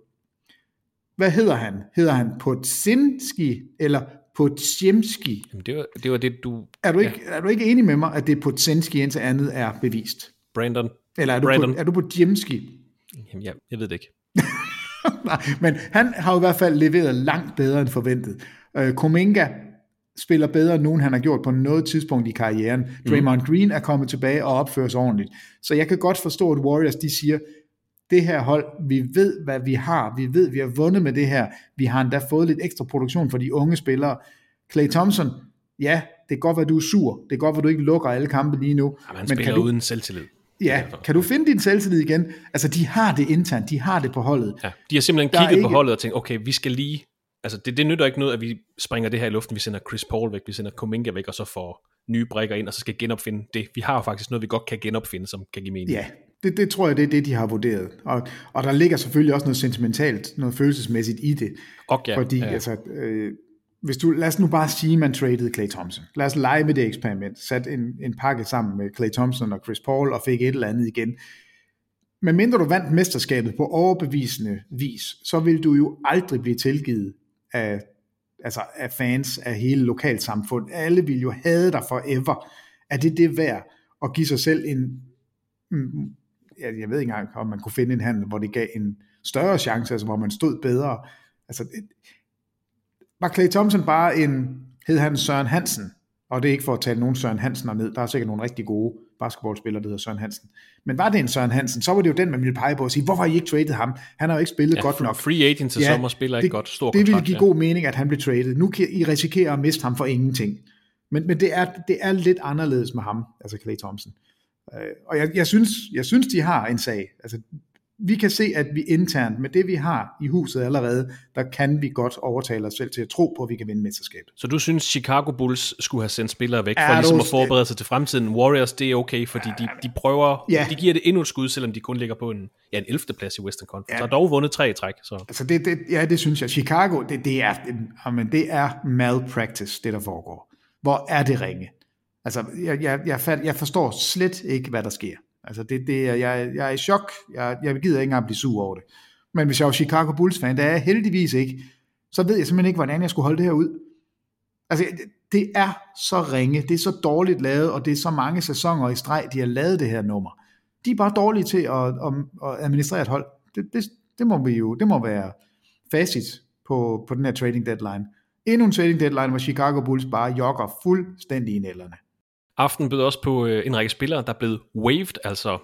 Hvad hedder han? Hedder han Potsinski eller Potsjemski? Jamen, det, var, det var det, du... Er du, ikke, er du ikke enig med mig, at det er Potsenski, indtil andet er bevist? Brandon. Eller er du, Brandon. på, er du på Jemski? Jamen, ja, jeg ved det ikke. Nej, men han har jo i hvert fald leveret langt bedre end forventet. Øh, Kuminga spiller bedre end nogen, han har gjort på noget tidspunkt i karrieren. Draymond Green er kommet tilbage og opfører sig ordentligt. Så jeg kan godt forstå, at Warriors de siger, det her hold, vi ved, hvad vi har. Vi ved, vi har vundet med det her. Vi har endda fået lidt ekstra produktion for de unge spillere. Clay Thompson, ja, det kan godt være, du er sur. Det kan godt være, du ikke lukker alle kampe lige nu. Han men spiller kan du, uden selvtillid. Ja, kan du finde din selvtillid igen? Altså, de har det internt, de har det på holdet. Ja, de har simpelthen Der kigget på ikke- holdet og tænkt, okay, vi skal lige... Altså, det, det nytter ikke noget, at vi springer det her i luften. Vi sender Chris Paul væk, vi sender Kuminga væk, og så får nye brækker ind, og så skal genopfinde det. Vi har jo faktisk noget, vi godt kan genopfinde, som kan give mening. Ja, det, det tror jeg, det er det, de har vurderet. Og, og der ligger selvfølgelig også noget sentimentalt, noget følelsesmæssigt i det. Og ja, fordi, ja. altså, øh, hvis du, lad os nu bare sige, man traded Clay Thompson. Lad os lege med det eksperiment. Sat en, en pakke sammen med Clay Thompson og Chris Paul, og fik et eller andet igen. Men mindre du vandt mesterskabet på overbevisende vis, så vil du jo aldrig blive tilgivet af, altså af fans af hele lokalsamfund. Alle vil jo have dig forever. Er det det værd at give sig selv en, mm, mm, jeg, jeg ved ikke engang, om man kunne finde en handel, hvor det gav en større chance, altså hvor man stod bedre. Altså, det, var Clay Thompson bare en, hed han Søren Hansen, og det er ikke for at tale nogen Søren Hansen ned, der er sikkert nogle rigtig gode basketballspillere, der hedder Søren Hansen. Men var det en Søren Hansen, så var det jo den, man ville pege på og sige, hvorfor har I ikke traded ham? Han har jo ikke spillet Ja, godt nok. Free agent til sommer spiller ikke det, godt. Stor det ville give ja. god mening, at han blev traded. Nu kan I risikere at miste ham for ingenting. Men, men det, er, det er lidt anderledes med ham, altså Clay Thompson. Øh, og jeg, jeg, synes, jeg synes, de har en sag. Altså, vi kan se, at vi internt, med det vi har i huset allerede, der kan vi godt overtale os selv til at tro på, at vi kan vinde mesterskabet. Så du synes, Chicago Bulls skulle have sendt spillere væk, for ja, ligesom at forberede sig til fremtiden. Warriors, det er okay, fordi de, de prøver, ja. de giver det endnu et skud, selvom de kun ligger på en, ja, en 11. plads i Western Conference. Ja. Der har dog vundet tre i træk. Så. Altså det, det, ja, det synes jeg. Chicago, det, det, er, jamen, det er malpractice, det der foregår. Hvor er det ringe? Altså, jeg, jeg, jeg, jeg forstår slet ikke, hvad der sker. Altså det, det er, jeg, jeg er i chok. Jeg, jeg gider ikke engang blive sur over det. Men hvis jeg var Chicago Bulls-fan, det er jeg heldigvis ikke, så ved jeg simpelthen ikke, hvordan jeg skulle holde det her ud. Altså, det er så ringe, det er så dårligt lavet, og det er så mange sæsoner i streg, de har lavet det her nummer. De er bare dårlige til at, at, at administrere et hold. Det, det, det, må vi jo, det må være facit på, på den her trading deadline. Endnu en trading deadline, hvor Chicago Bulls bare jogger fuldstændig i nælderne. Aften bød også på øh, en række spillere, der blev waived, altså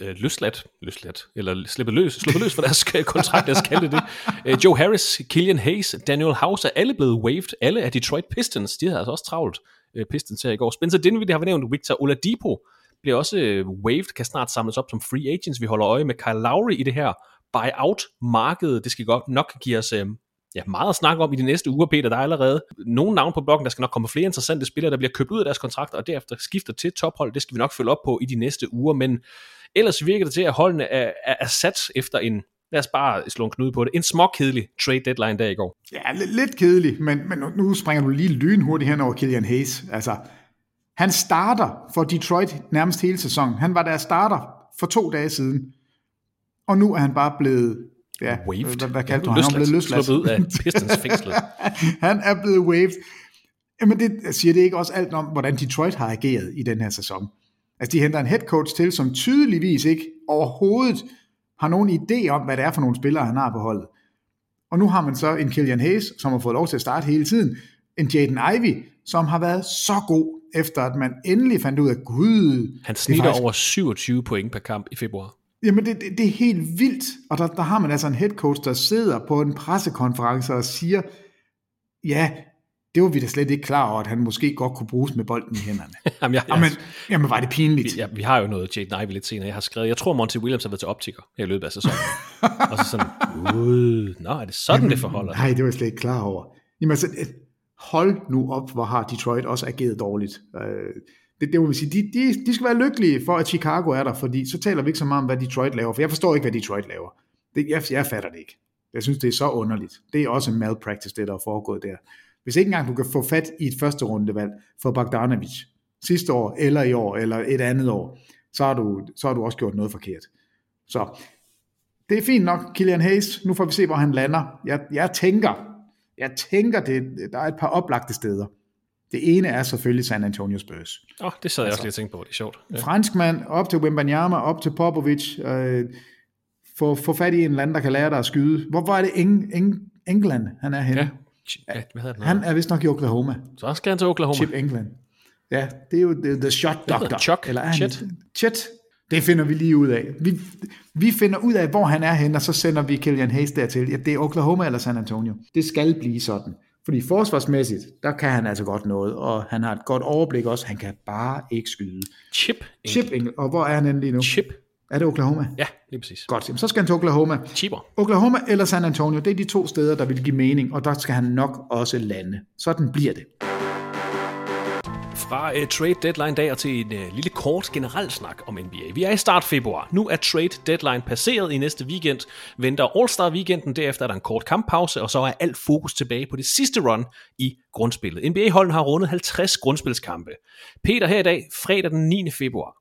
øh, løsladt, løsladt, eller slippet løs, sluppet løs for deres kontrakt, lad os kalde det det. Øh, Joe Harris, Killian Hayes, Daniel House er alle blevet waived. Alle af Detroit Pistons, de havde altså også travlt øh, Pistons her i går. Spencer Dinwiddie har vi nævnt, Victor Oladipo bliver også øh, waived, kan snart samles op som free agents. Vi holder øje med Kyle Lowry i det her buyout-marked. Det skal godt nok give os øh, ja, meget at snakke om i de næste uger, Peter. Der er allerede nogle navne på bloggen, der skal nok komme flere interessante spillere, der bliver købt ud af deres kontrakter, og derefter skifter til tophold. Det skal vi nok følge op på i de næste uger, men ellers virker det til, at holdene er, er, er sat efter en, lad os bare slå en knude på det, en småkedelig trade deadline der i går. Ja, lidt, lidt kedelig, men, men nu springer du lige lynhurtigt hen over Killian Hayes. Altså, han starter for Detroit nærmest hele sæsonen. Han var der starter for to dage siden, og nu er han bare blevet ja, waved. Hvad, hvad kaldte du? Han er blevet løsladt. ud af Pistons han er blevet waved. Jamen det siger det ikke også alt om, hvordan Detroit har ageret i den her sæson. Altså de henter en head coach til, som tydeligvis ikke overhovedet har nogen idé om, hvad det er for nogle spillere, han har på holdet. Og nu har man så en Killian Hayes, som har fået lov til at starte hele tiden. En Jaden Ivey, som har været så god, efter at man endelig fandt ud af, gud... Han snitter faktisk... over 27 point per kamp i februar. Jamen, det, det, det er helt vildt. Og der, der har man altså en head coach, der sidder på en pressekonference og siger, ja, det var vi da slet ikke klar over, at han måske godt kunne bruges med bolden i hænderne. jamen, jeg, jamen, jamen, var det pinligt. Vi, ja, vi har jo noget Jade Ivey lidt senere. Jeg har skrevet, jeg tror, Monty Williams har været til optiker i løbet af sæsonen. og så sådan, ud, nå, er det sådan, jamen, det forholder Nej, det var jeg slet ikke klar over. Jamen altså, hold nu op, hvor har Detroit også ageret dårligt. Øh, det, det må vi sige, de, de, de skal være lykkelige for, at Chicago er der, fordi så taler vi ikke så meget om, hvad Detroit laver, for jeg forstår ikke, hvad Detroit laver. Det, jeg, jeg fatter det ikke. Jeg synes, det er så underligt. Det er også en malpractice, det der er foregået der. Hvis ikke engang du kan få fat i et første rundevalg for Bogdanovic sidste år, eller i år, eller et andet år, så har du, så har du også gjort noget forkert. Så det er fint nok, Kilian Hayes. Nu får vi se, hvor han lander. Jeg, jeg tænker, jeg tænker, det, der er et par oplagte steder. Det ene er selvfølgelig San Antonio Spurs. Åh, oh, det sad jeg altså, også lige og tænkte på, det er sjovt. Ja. Franskmand op til Wimbanyama, op til Popovic, øh, få, få fat i en anden, der kan lære dig at skyde. Hvor, hvor er det Eng, Eng, England, han er henne? Ja. ja hvad hedder han er vist nok i Oklahoma. Så skal han til Oklahoma. Chip England. Ja, det er jo the, the shot doctor. Chuck. Eller er Chet. Chet. Det finder vi lige ud af. Vi, vi finder ud af, hvor han er henne, og så sender vi Killian Hayes dertil. Ja, det er Oklahoma eller San Antonio. Det skal blive sådan. Fordi forsvarsmæssigt, der kan han altså godt noget, og han har et godt overblik også. Han kan bare ikke skyde. Chip. Chip England. Og hvor er han lige nu? Chip. Er det Oklahoma? Ja, lige præcis. Godt, jamen, så skal han til Oklahoma. Chipper. Oklahoma eller San Antonio, det er de to steder, der vil give mening, og der skal han nok også lande. Sådan bliver det fra uh, trade deadline dag og til en uh, lille kort generel snak om NBA. Vi er i start februar. Nu er trade deadline passeret i næste weekend. Venter All-Star weekenden, derefter er der en kort kamppause, og så er alt fokus tilbage på det sidste run i grundspillet. NBA-holden har rundet 50 grundspilskampe. Peter her i dag, fredag den 9. februar.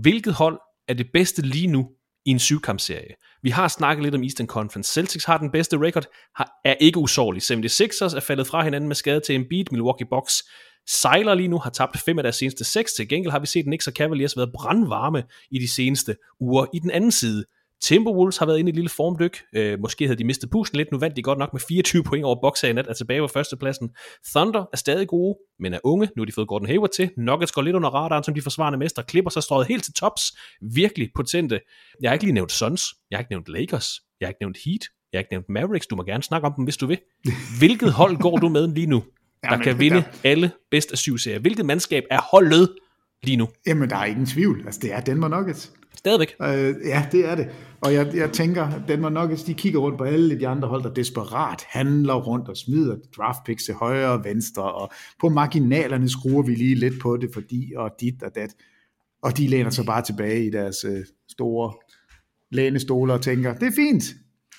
Hvilket hold er det bedste lige nu i en syvkampserie. Vi har snakket lidt om Eastern Conference. Celtics har den bedste record, har, er ikke usårlig. 76ers er faldet fra hinanden med skade til Embiid. Milwaukee Bucks sejler lige nu, har tabt fem af deres seneste seks. Til gengæld har vi set Knicks og Cavaliers været brandvarme i de seneste uger. I den anden side, Timberwolves har været inde i et lille formdyk. Øh, måske havde de mistet pusten lidt. Nu vandt de godt nok med 24 point over Boxer i nat, er tilbage på førstepladsen. Thunder er stadig gode, men er unge. Nu har de fået Gordon Hayward til. Nuggets går lidt under radaren som de forsvarende mestre. Klipper sig strøget helt til tops. Virkelig potente. Jeg har ikke lige nævnt Suns. Jeg har ikke nævnt Lakers. Jeg har ikke nævnt Heat. Jeg har ikke nævnt Mavericks. Du må gerne snakke om dem, hvis du vil. Hvilket hold går du med lige nu? Der Jamen, kan vinde der- alle bedst af syv serier. Hvilket mandskab er holdet lige nu? Jamen, der er ingen tvivl. Altså, det er Denver Nuggets. Stadigvæk. Øh, ja, det er det. Og jeg, jeg tænker, at Denver Nuggets, de kigger rundt på alle de andre hold, der desperat handler rundt og smider draft picks til højre og venstre, og på marginalerne skruer vi lige lidt på det, fordi og dit og dat. Og de læner sig bare tilbage i deres øh, store lænestoler og tænker, det er fint,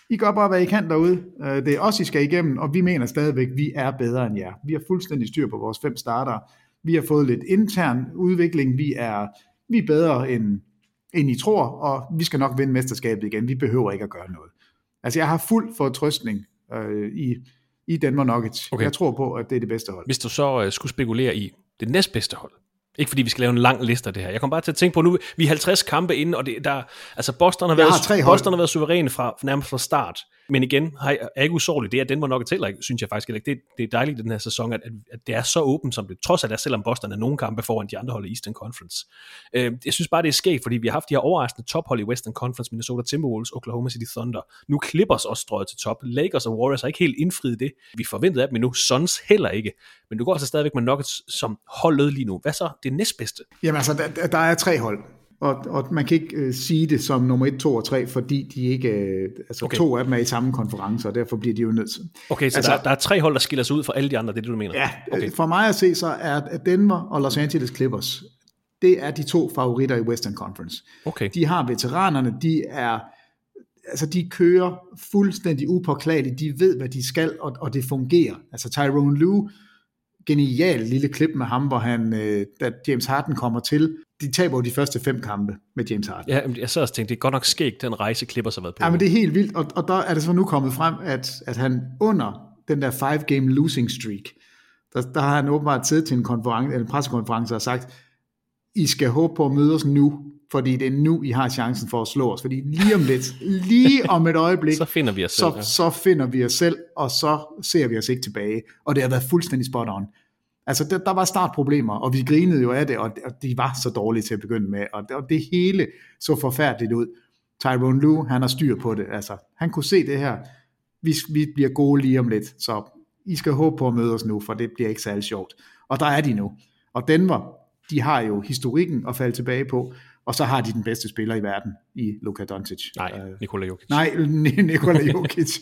I gør bare, hvad I kan derude. Øh, Det er os, I skal igennem, og vi mener stadigvæk, vi er bedre end jer. Vi har fuldstændig styr på vores fem starter. Vi har fået lidt intern udvikling. Vi er, vi er bedre, end, end I tror, og vi skal nok vinde mesterskabet igen. Vi behøver ikke at gøre noget. Altså, jeg har fuld fortrøstning øh, i, i Denver Nuggets. Okay. Jeg tror på, at det er det bedste hold. Hvis du så øh, skulle spekulere i det næstbedste hold. Ikke fordi vi skal lave en lang liste af det her. Jeg kom bare til at tænke på nu, vi er 50 kampe inde, og det, der, altså Boston har, Jeg været, har. Boston har været suveræne fra, nærmest fra start. Men igen, har jeg, er ikke usårlig. Det er Denver nok til, synes jeg faktisk ikke. Det, det er dejligt i den her sæson, at, at det er så åbent, som det trods alt er, selvom Boston er nogle kampe foran de andre hold i Eastern Conference. Øh, jeg synes bare, det er skægt, fordi vi har haft de her overraskende tophold i Western Conference, Minnesota Timberwolves, Oklahoma City Thunder. Nu Clippers også strøget til top. Lakers og Warriors har ikke helt indfriet det. Vi forventede af dem endnu. Suns heller ikke. Men du går altså stadigvæk med Nuggets som holdet lige nu. Hvad så det næstbedste? Jamen altså, der, der er tre hold, og, og man kan ikke øh, sige det som nummer 1, 2 og 3, fordi de ikke, øh, altså Okay. to af dem er i samme konference, og derfor bliver de jo nødt til. Okay, så altså, der, der er tre hold, der skiller sig ud fra alle de andre, det er det, du mener? Ja, Okay. for mig at se, så er Denver og Los Angeles Clippers, det er de to favoritter i Western Conference. Okay. De har veteranerne, de er, altså de kører fuldstændig upåklageligt, de ved, hvad de skal, og, og det fungerer. Altså Tyrone Lue, genial lille klip med ham, hvor han, øh, da James Harden kommer til, de taber jo de første fem kampe med James Harden. Ja, jeg sad også og tænkte, det er godt nok skægt, den rejse Clippers har været på. Ja, men det er helt vildt, og, og der er det så nu kommet frem, at, at han under den der five-game losing streak, der, der har han åbenbart siddet til en, konference, eller en pressekonference og sagt, I skal håbe på at møde os nu, fordi det er nu, I har chancen for at slå os, fordi lige om lidt, lige om et øjeblik, Så finder vi os selv, så, ja. så finder vi os selv, og så ser vi os ikke tilbage, og det har været fuldstændig spot on. Altså, der, der var startproblemer, og vi grinede jo af det, og, og de var så dårlige til at begynde med, og, og det hele så forfærdeligt ud. Tyrone Lue, han har styr på det, altså, han kunne se det her, vi, vi bliver gode lige om lidt, så I skal håbe på at møde os nu, for det bliver ikke særlig sjovt. Og der er de nu. Og Denver, de har jo historikken at falde tilbage på, og så har de den bedste spiller i verden i Luka Doncic. Nej, Øh, Nikola Jokic. Nej, Nikola Jokic.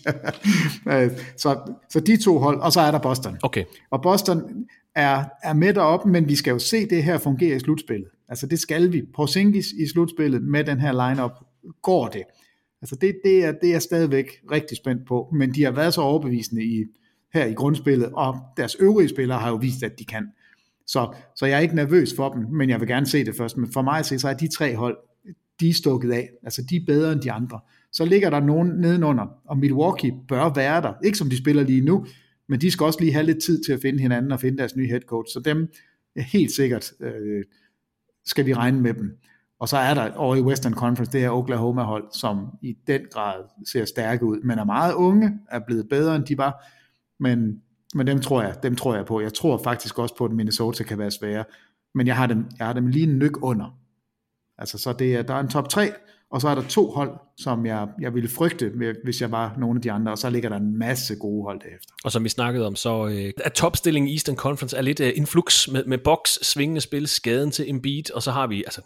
Øh, så, så de to hold, og så er der Boston. Okay, Og Boston er, er med deroppe, men vi skal jo se det her fungere i slutspillet. Altså det skal vi. Porzingis i slutspillet med den her lineup går det. Altså det, det, er, det er jeg stadigvæk rigtig spændt på, men de har været så overbevisende i, her i grundspillet, og deres øvrige spillere har jo vist, at de kan. Så, så jeg er ikke nervøs for dem, men jeg vil gerne se det først. Men for mig at se, så er de tre hold, de er stukket af. Altså de er bedre end de andre. Så ligger der nogen nedenunder, og Milwaukee bør være der. Ikke som de spiller lige nu, men de skal også lige have lidt tid til at finde hinanden og finde deres nye head coach. Så dem er helt sikkert øh, skal vi regne med dem. Og så er der over i Western Conference det her Oklahoma-hold, som i den grad ser stærke ud, men er meget unge, er blevet bedre end de var, men, men dem, tror jeg, dem tror jeg på. Jeg tror faktisk også på, at Minnesota kan være svære, men jeg har dem, jeg har dem lige en nyk under. Altså så det er, der er en top 3, og så er der to hold, som jeg, jeg ville frygte, hvis jeg var nogle af de andre, og så ligger der en masse gode hold derefter. og som vi snakkede om, så øh, er topstillingen i Eastern Conference er lidt øh, influx med, med box, svingende spil, skaden til Embiid, og så har vi altså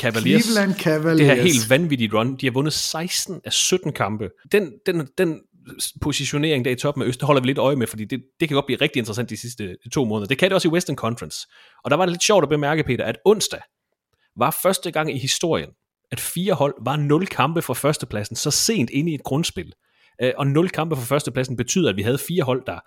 Cavaliers. Cleveland Cavaliers. det her helt vanvittigt run. De har vundet 16 af 17 kampe. Den, den, den positionering der i toppen af Øst, det holder vi lidt øje med, fordi det, det kan godt blive rigtig interessant de sidste øh, to måneder. Det kan det også i Western Conference. Og der var det lidt sjovt at bemærke, Peter, at onsdag var første gang i historien, at fire hold var nul kampe fra førstepladsen så sent inde i et grundspil. Øh, og nul kampe fra førstepladsen betyder, at vi havde fire hold, der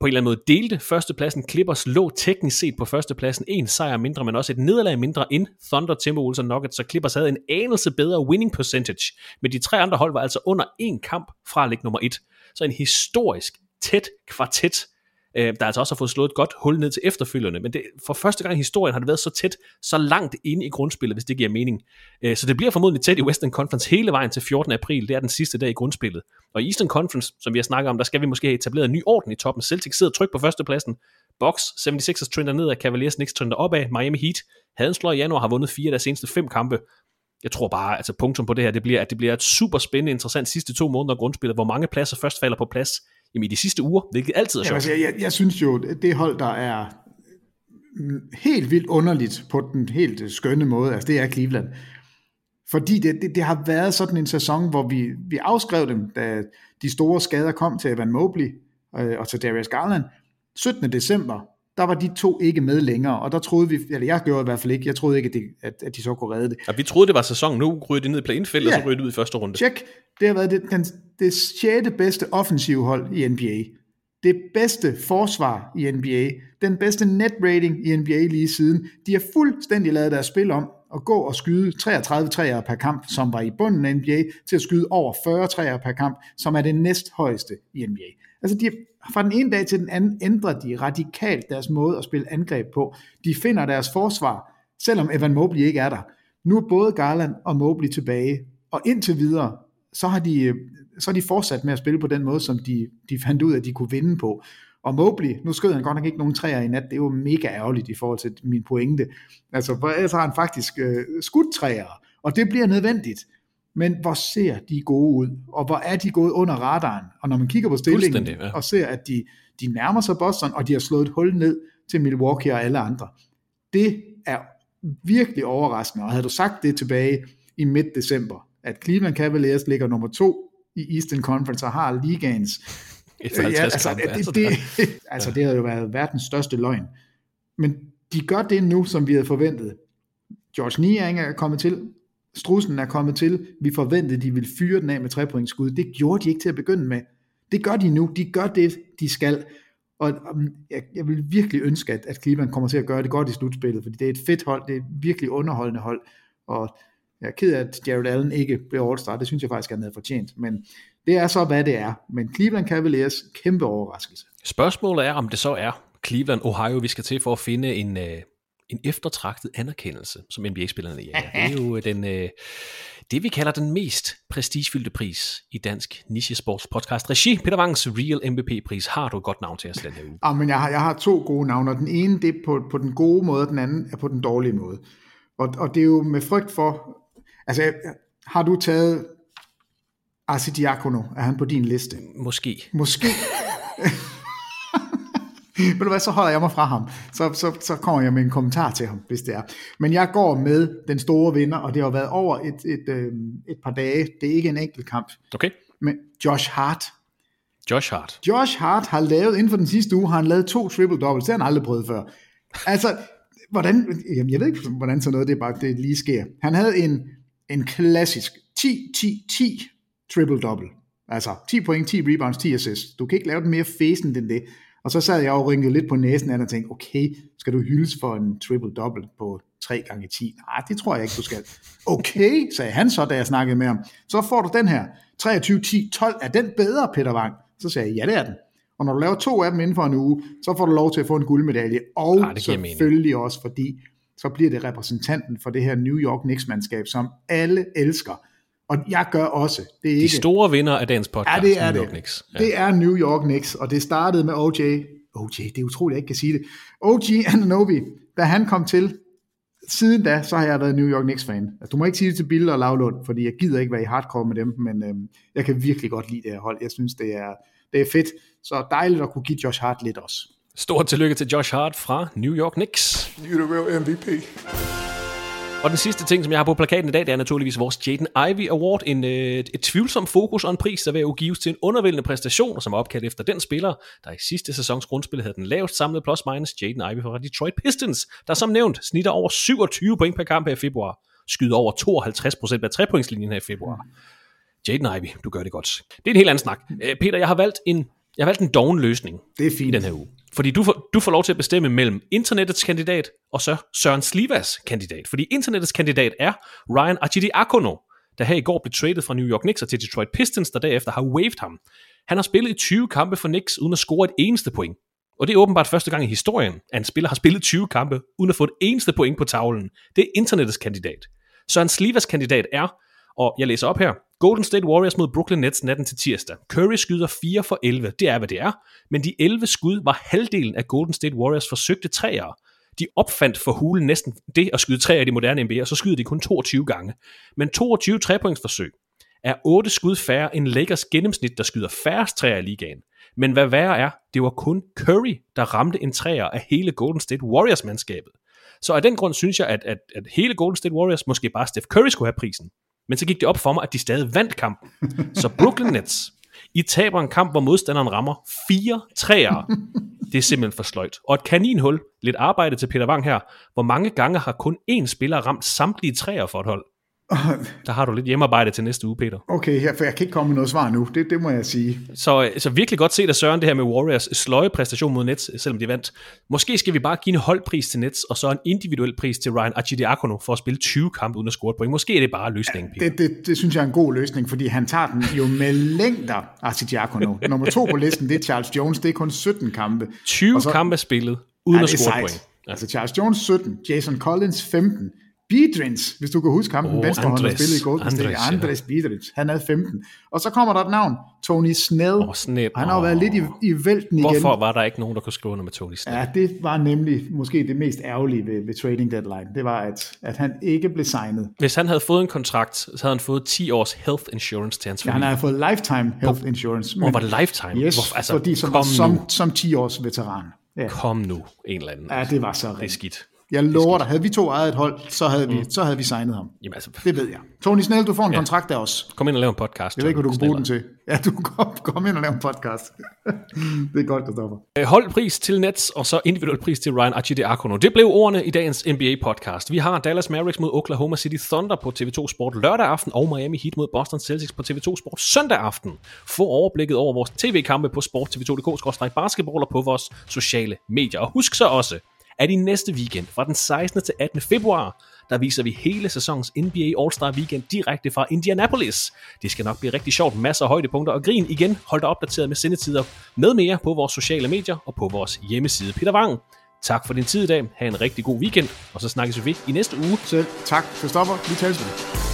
på en eller anden måde delte førstepladsen. Clippers lå teknisk set på førstepladsen. En sejr mindre, men også et nederlag mindre end Thunder, Timberwolves og Nuggets. Så Clippers havde en anelse bedre winning percentage. Men de tre andre hold var altså under en kamp fra at ligge nummer et. Så en historisk tæt kvartet, øh, der altså også har fået slået et godt hul ned til efterfølgende. Men det, for første gang i historien har det været så tæt, så langt inde i grundspillet, hvis det giver mening. Øh, så det bliver formodentlig tæt i Western Conference hele vejen til 14. april. Det er den sidste dag i grundspillet. Og i Eastern Conference, som vi har snakket om, der skal vi måske have etableret en ny orden i toppen. Celtics sidder tryk på førstepladsen. Bucks, 76ers trender nedad, Cavaliers Knicks trender opad. Miami Heat havde en slår i januar, har vundet fire af deres seneste fem kampe. Jeg tror bare, altså punktum på det her, det bliver, at det bliver et super spændende, interessant sidste to måneder grundspillet, hvor mange pladser først falder på plads jamen, i de sidste uger, hvilket altid er sjovt. altså, jeg, jeg, jeg synes jo, det hold, der er helt vildt underligt på den helt skønne måde, altså det er Cleveland. Fordi det, det, det har været sådan en sæson, hvor vi, vi afskrev dem, da de store skader kom til Evan Mobley øh, og til Darius Garland. 17. december, der var de to ikke med længere, og der troede vi, eller jeg gjorde i hvert fald ikke, jeg troede ikke, at, det, at, at de så kunne redde det. Og vi troede, det var sæson nu, ryger de ned i play-in-feltet, Ja. og så ryger de ud i første runde. Tjek, det har været det, den, det sjette bedste offensive hold i NBA. Det bedste forsvar i NBA. Den bedste net rating i NBA lige siden. De har fuldstændig lavet deres spil om at gå og skyde 33 træer per kamp, som var i bunden af NBA, til at skyde over 40 træer per kamp, som er det næsthøjeste i NBA. Altså de, fra den ene dag til den anden ændrer de radikalt deres måde at spille angreb på. De finder deres forsvar, selvom Evan Mobley ikke er der. Nu er både Garland og Mobley tilbage, og indtil videre, så har de, øh, så har de fortsat med at spille på den måde, som de, de fandt ud af, at de kunne vinde på. Og Mobley, nu skød han godt nok ikke nogen træer i nat, det er jo mega ærgerligt i forhold til min pointe. Altså, for ellers har han faktisk øh, skudt træer, og det bliver nødvendigt. Men hvor ser de gode ud, og hvor er de gået under radaren? Og når man kigger på stillingen ja. og ser, at de, de nærmer sig Boston, og de har slået et hul ned til Milwaukee og alle andre. Det er virkelig overraskende, og havde du sagt det tilbage i midt december, at Cleveland Cavaliers ligger nummer to i Eastern Conference og har ligaens Efter 50 ja, altså, altså, det, det, altså det havde jo været verdens største løgn. Men de gør det nu, som vi havde forventet. George Niang er kommet til, Strussen er kommet til, vi forventede, de ville fyre den af med trepointsskud. Det gjorde de ikke til at begynde med. Det gør de nu, de gør det, de skal. Og mm, jeg, jeg vil virkelig ønske, at, at Cleveland kommer til at gøre det godt i slutspillet, fordi det er et fedt hold, det er et virkelig underholdende hold, og jeg er ked af, at Jared Allen ikke blev All-Star, det synes jeg faktisk, han havde fortjent, men det er så, hvad det er. Men Cleveland Cavaliers, kæmpe overraskelse. Spørgsmålet er, om det så er Cleveland, Ohio, vi skal til for at finde en, øh, en eftertragtet anerkendelse, som NBA-spillerne ja. Det er jo øh, den, øh, det, vi kalder den mest prestigefyldte pris i dansk nichesports podcast regi. Peter Wangs Real MVP-pris har du et godt navn til os den her uge. Ah, men jeg har, jeg har to gode navne, og den ene det er på, på den gode måde, og den anden er på den dårlige måde. Og, og det er jo med frygt for... Altså, har du taget Arcidiacono? Er han på din liste? Måske. Måske. Ved du hvad, så holder jeg mig fra ham. Så, så, så kommer jeg med en kommentar til ham, hvis det er. Men jeg går med den store vinder, og det har været over et, et, øh, et par dage. Det er ikke en enkelt kamp. Okay. Men Josh Hart. Josh Hart. Josh Hart har lavet, inden for den sidste uge, har han lavet to triple doubles. Det har han aldrig prøvet før. Altså, hvordan, jamen, jeg ved ikke, hvordan sådan noget det, bare, det lige sker. Han havde en, en klassisk 10-10-10 triple double. Altså 10 point, 10 rebounds, 10 assists. Du kan ikke lave den mere fæsen end det. Og så sad jeg og rynkede lidt på næsen af og tænkte, okay, skal du hyldes for en triple-double på 3 gange 10? Nej, det tror jeg ikke, du skal. Okay, sagde han så, da jeg snakkede med ham. Så får du den her. 23, 10, 12. Er den bedre, Peter Wang? Så sagde jeg, ja, det er den. Og når du laver to af dem inden for en uge, så får du lov til at få en guldmedalje. Og Ah, giver mening. selvfølgelig også, fordi så bliver det repræsentanten for det her New York Knicks-mandskab, som alle elsker. Og jeg gør også. Det er De ikke, store vinder af dagens podcast. Ja, det er New det. York Knicks. Ja. Det er New York Knicks, og det startede med OJ. OJ, det er utroligt, jeg ikke kan sige det. OG Ananobi, da han kom til, siden da, så har jeg været New York Knicks-fan. Altså, Du må ikke sige det til Bill og Lavlund, fordi jeg gider ikke være i hardcore med dem, men øhm, jeg kan virkelig godt lide det her hold. Jeg synes, det er, det er fedt. Så dejligt at kunne give Josh Hart lidt også. Stort tillykke til Josh Hart fra New York Knicks. You're the real MVP. Og den sidste ting, som jeg har på plakaten i dag, det er naturligvis vores Jaden Ivey Award. En, øh, et, et tvivlsomt fokus og en pris, der vil jo gives til en undervældende præstation, som er opkaldt efter den spiller, der i sidste sæsons grundspil havde den lavest samlede plus minus Jaden Ivey fra Detroit Pistons, der som nævnt snitter over 27 point per kamp her i februar, skyder over 52% af trepointslinjen her i februar. Jaden Ivey, du gør det godt. Det er en helt anden snak. Øh, Peter, jeg har valgt en, jeg har valgt en doven løsning Det er i fint. den her uge. Fordi du får, du får lov til at bestemme mellem internettets kandidat og så Søren Slivas kandidat. Fordi internettets kandidat er Ryan Archidiakono, der her i går blev traded fra New York Knicks og til Detroit Pistons, der derefter har waived ham. Han har spillet i 20 kampe for Knicks uden at score et eneste point. Og det er åbenbart første gang i historien, at en spiller har spillet 20 kampe uden at få et eneste point på tavlen. Det er internettets kandidat. Søren Slivas kandidat er, og jeg læser op her, Golden State Warriors mod Brooklyn Nets natten til tirsdag. Curry skyder 4 for 11, det er hvad det er, men de 11 skud var halvdelen af Golden State Warriors forsøgte træer. De opfandt for hulen næsten det at skyde træer i det moderne NBA, og så skyder de kun 22 gange. Men 22 trepointsforsøg er 8 skud færre end Lakers gennemsnit, der skyder færrest træer i ligaen. Men hvad værre er, det var kun Curry, der ramte en træer af hele Golden State Warriors-mandskabet. Så af den grund synes jeg, at, at, at hele Golden State Warriors, måske bare Steph Curry skulle have prisen. Men så gik det op for mig, at de stadig vandt kampen. Så Brooklyn Nets, I taber en kamp, hvor modstanderen rammer fire træer. Det er simpelthen for sløjt. Og et kaninhul, lidt arbejde til Peter Wang her. Hvor mange gange har kun én spiller ramt samtlige træer for et hold? Der har du lidt hjemmearbejde til næste uge, Peter. Okay, her, for jeg kan ikke komme med noget svar nu, det, det må jeg sige. Så, så virkelig godt set af Søren, det her med Warriors sløje præstation mod Nets, selvom de vandt. Måske skal vi bare give en holdpris til Nets, og så en individuel pris til Ryan Archidiakono for at spille 20 kampe uden at score et point. Måske er det bare løsningen, Peter. Det, det, det synes jeg er en god løsning, fordi han tager den jo med længder, Archidiakono. Nummer to på listen, det er Charles Jones, det er kun 17 kampe. 20 Og så- kampe spillet uden Ja, at score et point. Ja. Altså Charles Jones 17, Jason Collins 15, Biedrins, hvis du kan huske ham, den Åh, venstre hånd, der Andres. spillede i Golden State, Andres, ja. Andres Biedrins, han havde 15. Og så kommer der et navn, Tony Snell. Åh, Snell. Han har jo været lidt i, i vælten igen. Hvorfor var der ikke nogen, der kunne skrive under med Tony Snell? Ja, det var nemlig måske det mest ærgerlige ved, ved trading deadline. Det var, at, at han ikke blev signet. Hvis han havde fået en kontrakt, så havde han fået 10 års health insurance til hans Ja, han familie. har fået lifetime health insurance. Hvor var det lifetime? Yes, Hvorfor- altså, fordi som, som, nu. som 10 års veteran. Ja. Kom nu, en eller anden. ja, det var så Det er rigtigt. skidt. Jeg lover dig, havde vi to ejet et hold, så havde vi, så havde vi signet ham. Jamen altså, Det ved jeg. Tony Snell, du får en ja. kontrakt af os. kom ind og lav en podcast. Jeg ved ikke, hvad du kan bruge den til. Ja, du kan kom, kom ind og lave en podcast. det er godt, Christoffer. Øh, Holdpris til Nets, og så individuel pris til Ryan Archidiakono. Det blev ordene i dagens NBA-podcast. Vi har Dallas Mavericks mod Oklahoma City Thunder på TV2 Sport lørdag aften, og Miami Heat mod Boston Celtics på TV2 Sport søndag aften. Få overblikket over vores tv-kampe på sport.tv2.dk-basketball og på vores sociale medier. Og husk så også, at i næste weekend, fra den 16. til 18. februar, der viser vi hele sæsonens NBA All-Star Weekend direkte fra Indianapolis. Det skal nok blive rigtig sjovt, masser af højdepunkter og grin igen. Hold dig opdateret med sendetider med mere på vores sociale medier og på vores hjemmeside. Peter Wang, tak for din tid i dag. Ha' en rigtig god weekend, og så snakkes vi ved i næste uge. Selv tak, Christoffer. Vi tales ved.